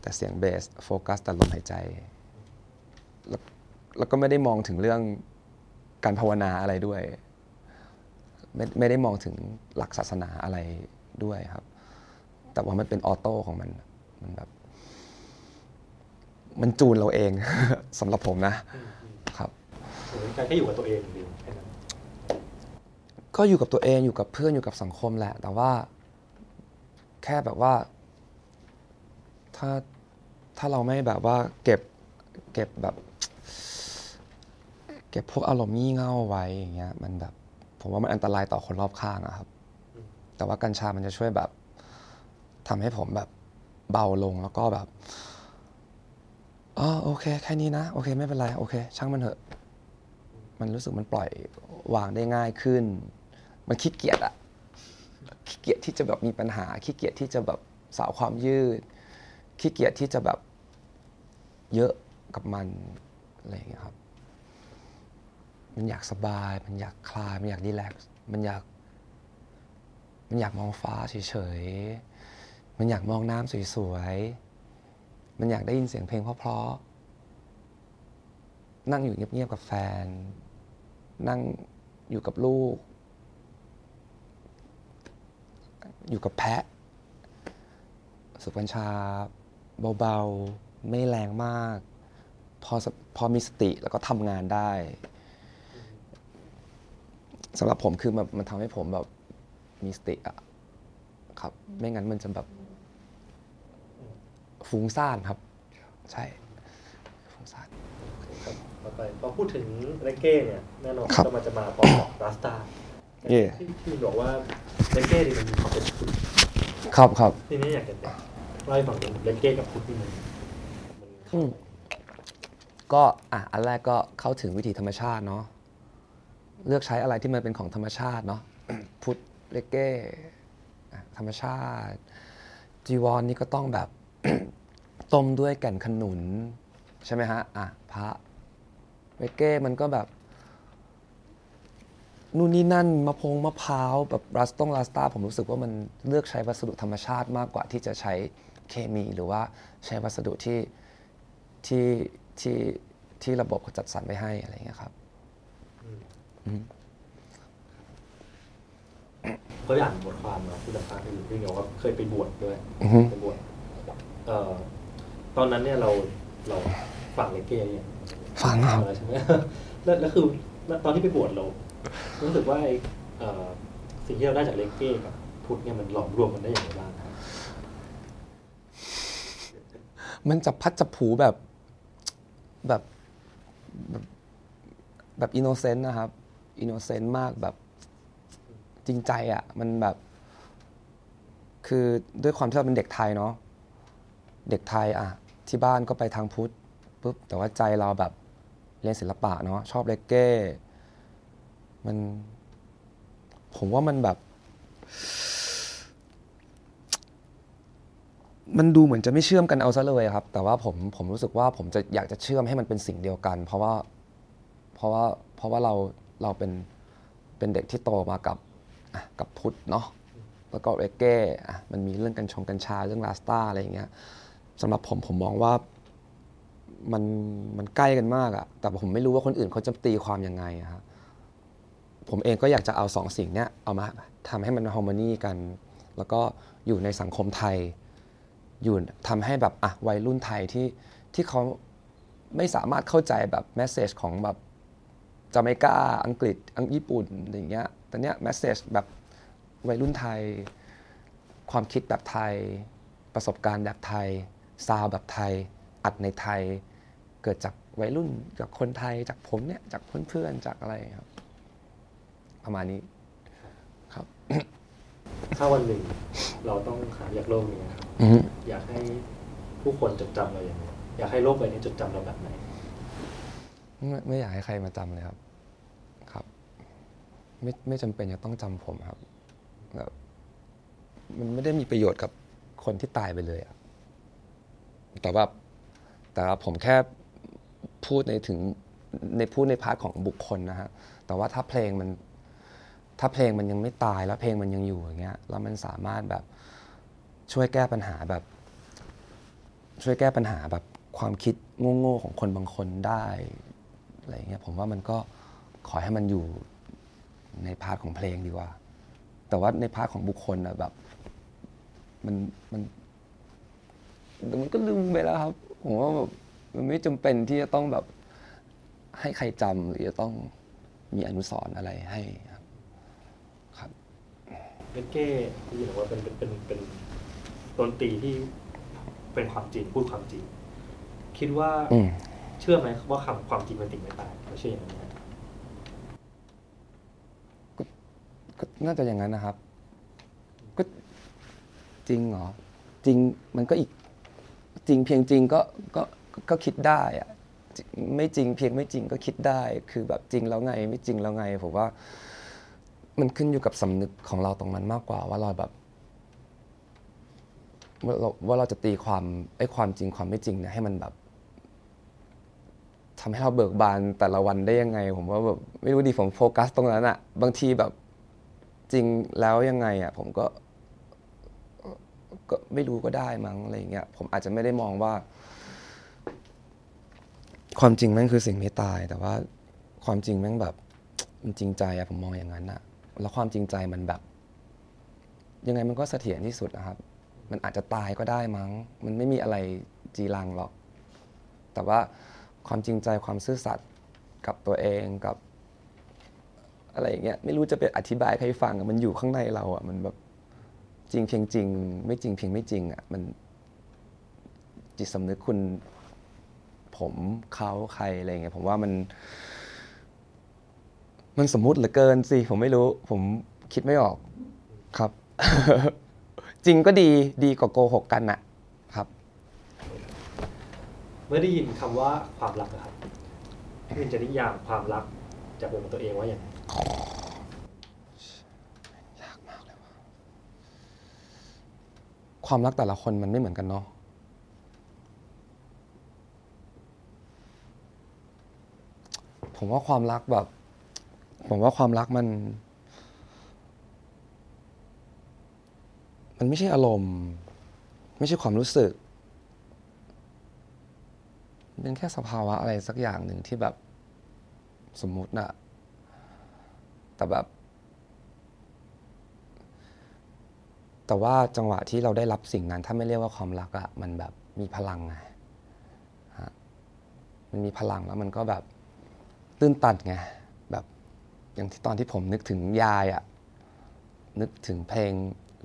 แต่เสียงเบส โฟกัสแต่ลมหายใจ แล้วแล้วก็ไม่ได้มองถึงเรื่องการภาวนาอะไรด้วย ไม่ไม่ได้มองถึงหลักศาสนาอะไรด้วยครับ แต่ว่ามันเป็นออโต้ของมัน มันแบบ มันจูนเราเอง สำหรับผมนะครับการแค่อยู่กับตัวเองอย่างเดียวแค่นั้น ก็อยู่กับตัวเองอยู่กับเพื่อนอยู่กับสังคมแหละ แต่ว่า แค่แบบว่า ถ้าถ้าเราไม่แบบว่า เก็บเก็บแบบ เก็บพวกอารมณ์งี่เง่าไว้อย่างเงี้ย มันแบบ ผมว่ามันอันตรายต่อคนรอบข้างอะครับ แต่ว่ากัญชามันจะช่วยแบบทำให้ผมแบบเบาลงแล้วก็แบบอ๋อโอเค แค่นี้นะ โอเค ไม่เป็นไร โอเค ช่างมันเถอะ มันรู้สึกมันปล่อยวางได้ง่ายขึ้น มันขี้เกียจอะขี้เกียจที่จะแบบมีปัญหาขี้เกียจที่จะแบบสาวความยืดขี้เกียจที่จะแบบเยอะกับมันอะไรอย่างเงี้ยครับ มันอยากสบาย มันอยากคลาย มันอยากรีแลกซ์มันอยาก มันอยากมองฟ้าเฉยๆ มันอยากมองน้ำสวยๆ มันอยากได้ยินเสียงเพลงเพราะๆ นั่งอยู่เงียบๆ กับแฟน นั่งอยู่กับลูก อยู่กับแพะสุบัญชา เบาๆ ไม่แรงมาก พอสพอมีสติแล้วก็ทำงานได้สำหรับผมคือมันมันทำให้ผมแบบมีสติอะครับ ไม่งั้นมันจะแบบฟุ้งซ่านครับ ใช่ฟุ้งซ่านครับต่อไปพอพูดถึงเรเก้เนี่ย แน่นอนครับก็มันจะมาพร้อมกับรัสตา เย่ที่ที่บอกว่าเรเก้เนี่ยมันมีความเป็นพุทธครับครับทีนี้อยากจะเล่าให้ฟังถึงเรเก้กับพุทธนี่มันมันอืมก็อะอันแรกก็เข้าถึงวิถีธรรมชาติเนาะเลือกใช้อะไรที่มันเป็นของธรรมชาติเนาะพุทธเลเก้อะธรรมชาติ จีวรนี่ก็ต้องแบบต้มด้วยแก่นขนุน ใช่ไหมฮะอะพระเลเก้มันก็แบบ นู่นนี่นั่นมะพงมะพร้าวแบบรัสตงรัสตาผมรู้สึกว่ามันเลือกใช้วัสดุธรรมชาติมากกว่าที่จะใช้เคมีหรือว่าใช้วัสดุที่ที่ที่ที่ระบบเขาจัดสรรไว้ให้อะไรอย่างเงี้ยครับเคยอ่านบทความมาที่สัมภาษณ์ที่อยู่ที่บอกว่าเคยไปบวชด้วยอือฮึไปบวชเอ่อตอนนั้นเนี่ยเราเราฟังเร็กเก้เนี่ยฟังครับใช่ไหมแล้วแล้วคือแล้วตอนที่ไปบวชเรา รู้สึกว่าสิ่งที่เราได้จากเร็กเก้กับพุทธเนี่ยมันหลอมรวมกันได้อย่างไรบ้างครับมันจับพัดจับผูแบบแบบแบบ innocent นะครับ innocent มากแบบจริงใจอะ่ะ มันแบบ คือด้วยความที่เราเป็นเด็กไทยเนาะเด็กไทยอะ ที่บ้านก็ไปทางพุทธปุ๊บแต่ว่าใจเราแบบเรียนศิลปะเนาะชอบเลกเก้ มัน ผมว่ามันแบบ มันดูเหมือนจะไม่เชื่อมกันเอาซะเลยครับ แต่ว่าผมผมรู้สึกว่าผมจะอยากจะเชื่อมให้มันเป็นสิ่งเดียวกัน เพราะว่า เพราะว่าเพราะว่าเราเราเป็นเป็นเด็กที่โตมากับกับพุทธเนาะแล้วก็เรเก้อะมันมีเรื่องกัญชงกัญชาเรื่องลาสตาอะไรอย่างเงี้ยสำหรับผมผมมองว่ามันมันใกล้กันมากอะแต่ผมไม่รู้ว่าคนอื่นเขาจะตีความยังไงอะครับ ผมเองก็อยากจะเอาสองสิ่งเนี้ยเอามาทำให้มันฮอร์โมนีกัน แล้วก็อยู่ในสังคมไทย อยู่ทำให้แบบอะวัยรุ่นไทยที่ที่เขาไม่สามารถเข้าใจแบบแมสเซจของแบบจาเมกาอังกฤษอังญี่ปุ่นอย่างเงี้ยแต่เนี้ย message แบบวัยรุ่นไทย ความคิดแบบไทย ประสบการณ์แบบไทย ซาวแบบไทย อัดในไทย เกิดจากวัยรุ่นจากคนไทยจากผมเนี่ยจากเพื่อนๆจากอะไรครับ ประมาณนี้ครับ ถ้าวันหนึ่งเราต้องหายจากโลกนี้นะครับอือฮึอยากให้ผู้คนจดจำเราอย่างไรอยากให้โลกใบนี้จดจำเราแบบไหนไม่ไม่อยากให้ใครมาจำเลยครับ ครับ ไม่ไม่จำเป็นจะต้องจำผมครับแบบมันไม่ได้มีประโยชน์กับคนที่ตายไปเลยอะแต่ว่าแต่ว่าผมแค่พูดในถึงในพูดในพาร์ทของบุคคลนะฮะ แต่ว่าถ้าเพลงมัน ถ้าเพลงมันยังไม่ตายแล้วเพลงมันยังอยู่อย่างเงี้ยแล้วมันสามารถแบบช่วยแก้ปัญหาแบบ ช่วยแก้ปัญหาแบบความคิดโง่ๆของคนบางคนได้อะไรเงี้ยผมว่ามันก็ขอให้มันอยู่ใน part ของเพลงดีกว่า แต่ว่าใน part ของบุคคลนะแบบมันมันมันก็ลืมไปแล้วครับ ผมว่าแบบมันไม่จำเป็นที่จะต้องแบบให้ใครจำหรือจะต้องมีอนุสรณ์อะไรให้ เรเก้ที่บอกว่าเป็นเป็นเป็นเป็นดนตรีที่เป็นความจริงพูดความจริง คิดว่าอืมเชื่อไหมว่าคำความจริงมันติดไม่ตายเราเชื่ออย่างนั้นไหมก็น่าจะอย่างนั้นนะครับ ก็จริงเหรอจริงมันก็อีกจริงเพียงจริงก็ก็ก็คิดได้อะจริงไม่จริงเพียงไม่จริงก็คิดได้ คือแบบจริงแล้วไง ไม่จริงแล้วไงผมว่า มันขึ้นอยู่กับสำนึกของเราตรงนั้นมากกว่าว่าเราแบบว่าเราว่าเราจะตีความไอ้ความจริงความไม่จริงเนี่ยให้มันแบบทำให้เราเบิกบานแต่ละวันได้ยังไง ผมว่าแบบไม่รู้ดีผมโฟกัสตรงนั้นอะบางทีแบบจริงแล้วยังไงอะผมก็ก็ไม่รู้ก็ได้มั้งอะไรอย่างเงี้ยผมอาจจะไม่ได้มองว่า ความจริงแม่งคือสิ่งไม่ตาย แต่ว่าความจริงแม่งแบบมันจริงใจอะผมมองอย่างนั้นอะ แล้วความจริงใจมันแบบ ยังไงมันก็เสถียรที่สุดนะครับ มันอาจจะตายก็ได้มั้ง มันไม่มีอะไรจีรังหรอก แต่ว่าความจริงใจความซื่อสัตย์กับตัวเองกับ อะไรอย่างเงี้ยไม่รู้จะไปอธิบายใครฟังมันอยู่ข้างในเราอะมันแบบจริงเพียงจริง ไม่จริงเพียงไม่จริงอะมันจิตสำนึกคุณผมเขาใครอะไรเงี้ยผมว่ามัน มันสมมุติเหลือเกินสิผมไม่รู้ ผมคิดไม่ออกครับ จริงก็ดีดีกว่าโกหกกันน่ะครับ เมื่อได้ยินคำว่าความรักนะครับพี่วินจะนิยามความรักจากมุมของตัวเองว่าอย่างไรความรักแต่ละคนมันไม่เหมือนกันเนาะผมว่าความรักแบบ ผมว่าความรักมัน มันไม่ใช่อารมณ์ ไม่ใช่ความรู้สึกมันเป็นแค่สภาวะอะไรสักอย่างหนึ่งที่แบบสมมุติน่ะแต่แบบ แต่ว่าจังหวะที่เราได้รับสิ่งนั้น ถ้าไม่เรียกว่าความรักอะมันแบบมีพลังไงฮะมันมีพลังแล้วมันก็แบบตื้นตันไง อย่างที่ตอนที่ผมนึกถึงยายอะนึกถึงเพลง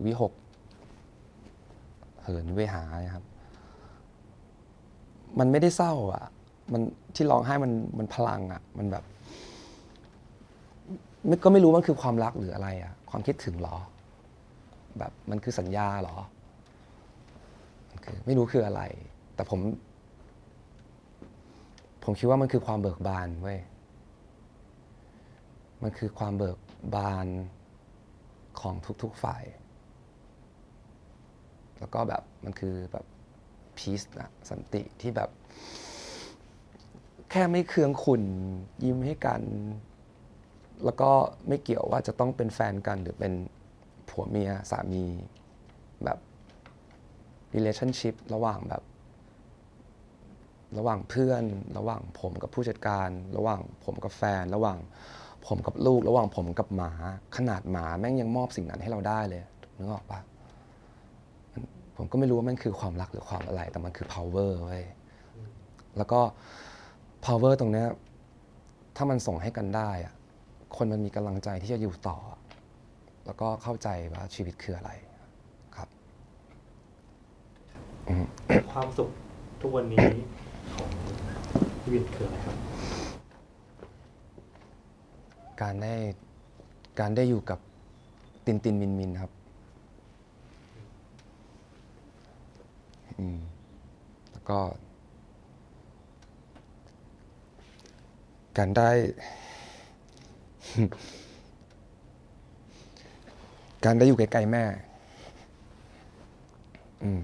วิหกเหินเวหานะครับ มันไม่ได้เศร้าอะมันที่ร้องไห้มันมันพลังอะมันแบบก็ไม่รู้มันคือความรักหรืออะไรอะความคิดถึงหรอ แบบมันคือสัญญาหรอไม่รู้คืออะไร แต่ผม ผมคิดว่ามันคือความเบิกบานเว้ย มันคือความเบิกบานของทุกๆฝ่าย แล้วก็แบบมันคือแบบพีซนะสันติที่แบบ แค่ไม่เคืองขุนยิ้มให้กัน แล้วก็ไม่เกี่ยวว่าจะต้องเป็นแฟนกันหรือเป็นผัวเมียสามีแบบ relationship ระหว่างแบบ ระหว่างเพื่อน ระหว่างผมกับผู้จัดการ ระหว่างผมกับแฟน ระหว่าง ผมกับลูกระหว่างผมกับหมา ขนาดหมาแม่งยังมอบสิ่งนั้นให้เราได้เลยนึกออกปะผมก็ไม่รู้ว่ามันคือความรักหรือความอะไร แต่มันคือ power เว้ยแล้วก็ power ตรงเนี้ยถ้ามันส่งให้กันได้อะคนมันมีกำลังใจที่จะอยู่ต่อ แล้วก็เข้าใจว่าชีวิตคืออะไรครับ ความสุขทุกวันนี้ของพี่วินคืออะไรครับ การได้การได้อยู่กับตินตินมินมินครับอืมแล้วก็ การได้ การได้อยู่ใกล้ๆแม่ อืม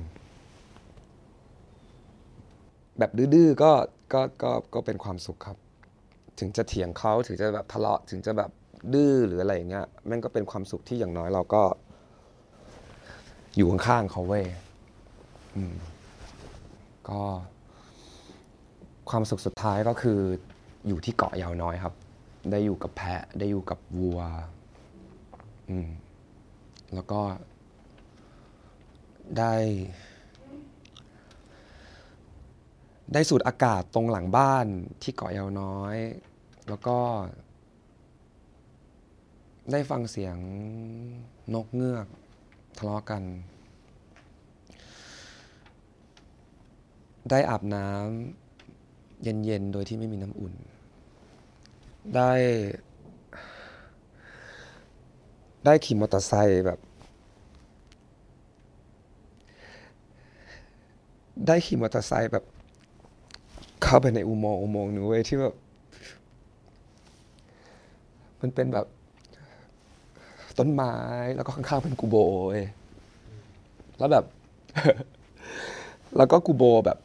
แบบดื้อๆก็ก็ก็ก็เป็นความสุขครับ ถึงจะเถียงเขาถึงจะแบบทะเลาะถึงจะแบบดื้อหรืออะไรอย่างเงี้ยแม่งก็เป็นความสุขที่อย่างน้อยเราก็ อยู่ข้างๆเขาเว้ยอืมก็ ความสุขสุดท้ายก็คือ อยู่ที่เกาะยาวน้อยครับ ได้อยู่กับแพะ ได้อยู่กับวัว อืม แล้วก็ได้ ได้สูดอากาศตรงหลังบ้านที่เกาะยาวน้อย แล้วก็ ได้ฟังเสียงนกเงือกทะเลาะกัน ได้อาบน้ำเย็นๆ โดยที่ไม่มีน้ำอุ่น ได้ ได้ขี่มอเตอร์ไซค์แบบได้ขี่มอเตอร์ไซค์แบบ เข้าไปในอุโมงค์อุโมงค์หนึ่งเว้ยที่แบบมันเป็นแบบ ต้นไม้แล้วก็ข้างๆเป็นกูโบเว้ยแล้วแบบ แล้วก็กูโบแบบ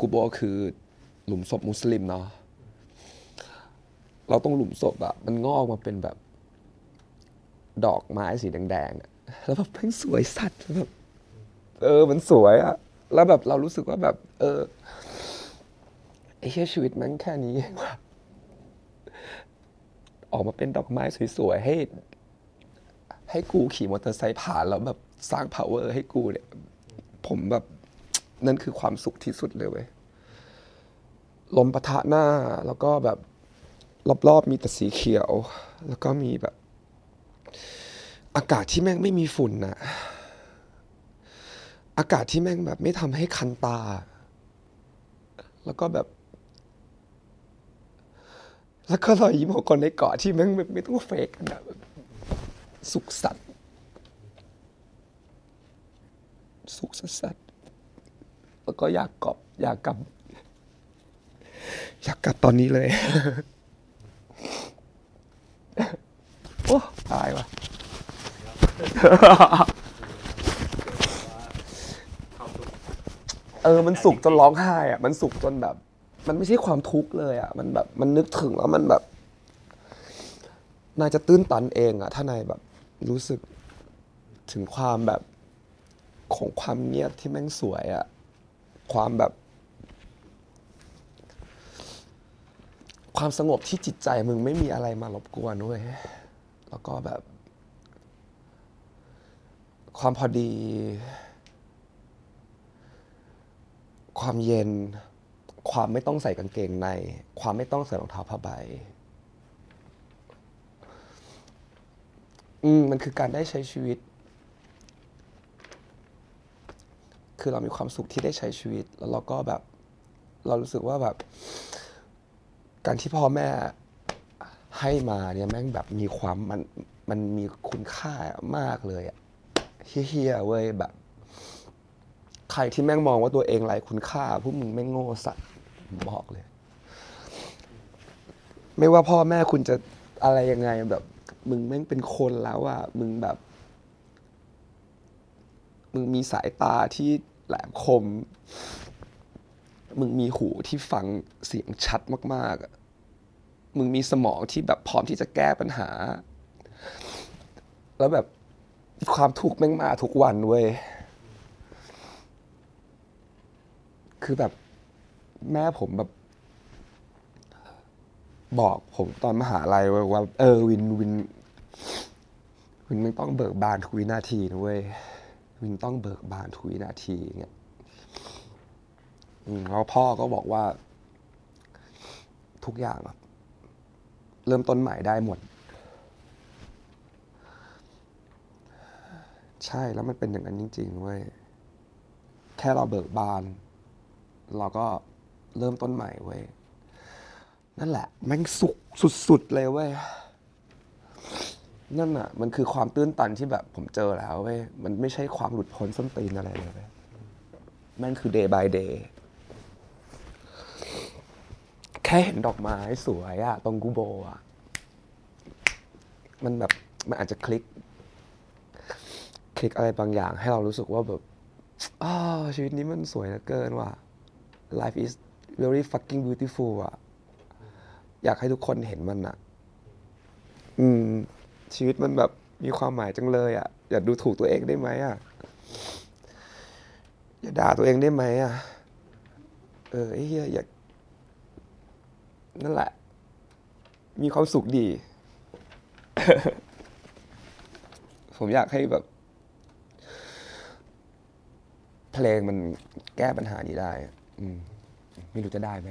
กูโบคือหลุมศพมุสลิมเนาะเราต้องหลุมศพอะมันงอกมาเป็นแบบ ดอกไม้สีแดงๆอะแล้วแบบเพิ่งสวยสัตว์แบบเออ มันสวยอะแล้วแบบเรารู้สึกว่าแบบ เออ เชี่ยชีวิตแมันแค่นี้องว่ะออกมาเป็นดอกไม้สวยๆ ให้ ให้กูขี่มอเตอร์ไซค์ผ่านแล้วแบบสร้าง power ให้กูเนี่ย ผมแบบ นั่นคือความสุขที่สุดเลยเว้ยลมปะทะหน้าแล้วก็แบบ รอบๆ มีแต่สีเขียว แล้วก็มีแบบ อากาศที่แม่งไม่มีฝุ่นนะอากาศที่แม่งแบบไม่ทำให้คันตา แล้วก็แบบ แล้วก็รอยยิ้มของคนในเกาะที่แม่งไม่ต้องเฟกนะสุขสันต์สุขสันต์แล้วก็อยากกลับอยากกลับ อยากกลับตอนนี้เลย โอ้ตายว่ะเออ มันสุขจนร้องไห้อะมันสุขจนแบบ มันไม่ใช่ความทุกข์เลยอะมันแบบมันนึกถึงแล้วมันแบบนายจะตื้นตันเองอะถ้านายแบบรู้สึกถึงความแบบของความเงียบที่แม่งสวยอะความแบบ ความสงบที่จิตใจมึงไม่มีอะไรมารบกวนเว้ยแล้วก็แบบ ความพอดี ความเย็น ความไม่ต้องใส่กางเกงใน ความไม่ต้องใส่รองเท้าผ้าใบอืมมันคือการได้ใช้ชีวิต คือเรามีความสุขที่ได้ใช้ชีวิต แล้วเราก็แบบ เรารู้สึกว่าแบบ การที่พ่อแม่ให้มาเนี่ยแม่งแบบมีความมันมันมีคุณค่ามากเลยอะเฮียเว้ยแบบ ใครที่แม่งมองว่าตัวเองไร้คุณค่าพวกมึงแม่งโง่สัตว์ ผมบอกเลย ไม่ว่าพ่อแม่คุณจะอะไรยังไงแบบ มึงแม่งเป็นคนแล้วอะมึงแบบ มึงมีสายตาที่แหลมคม มึงมีหูที่ฟังเสียงชัดมากๆ มึงมีสมองที่แบบพร้อมที่จะแก้ปัญหา แล้วแบบความทุกข์แม่งมาทุกวันเว้ย คือแบบ แม่ผมแบบ บอกผมตอนมหาลัยว่า เออวินวิน วินมึงต้องเบิกบานทุกวินาทีนะเว้ยวินต้องเบิกบานทุกวินาทีเงี้ยแล้วพ่อก็บอกว่า ทุกอย่างเริ่มต้นใหม่ได้หมด ใช่แล้วมันเป็นอย่างนั้นจริงๆเว้ยแค่เราเบิกบาน เราก็ เริ่มต้นใหม่เว้ย นั่นแหละ แม่งสุขสุดๆเลยเว้ย นั่นอะ มันคือความตื้นตันที่แบบผมเจอแล้วเว้ย มันไม่ใช่ความหลุดพ้นส้นตีนอะไรเลยเว้ยแม่งคือ day by day แค่เห็นดอกไม้สวยอะตรงกูโบอะมันแบบมันอาจจะคลิก คลิกอะไรบางอย่างให้เรารู้สึกว่าแบบอ้าวชีวิตนี้มันสวยเหลือเกินว่ะ life is very fucking beautiful อะอยากให้ทุกคนเห็นมันอะอืม ชีวิตมันแบบมีความหมายจังเลยอะอย่าดูถูกตัวเองได้ไหมอะอย่าด่าตัวเองได้ไหมอะเออไอ้เหี้ยอยากนั่นแหละ มีความสุขดี ผมอยากให้แบบ เพลงมันแก้ปัญหานี้ได้ อืม ไม่รู้จะได้ไหม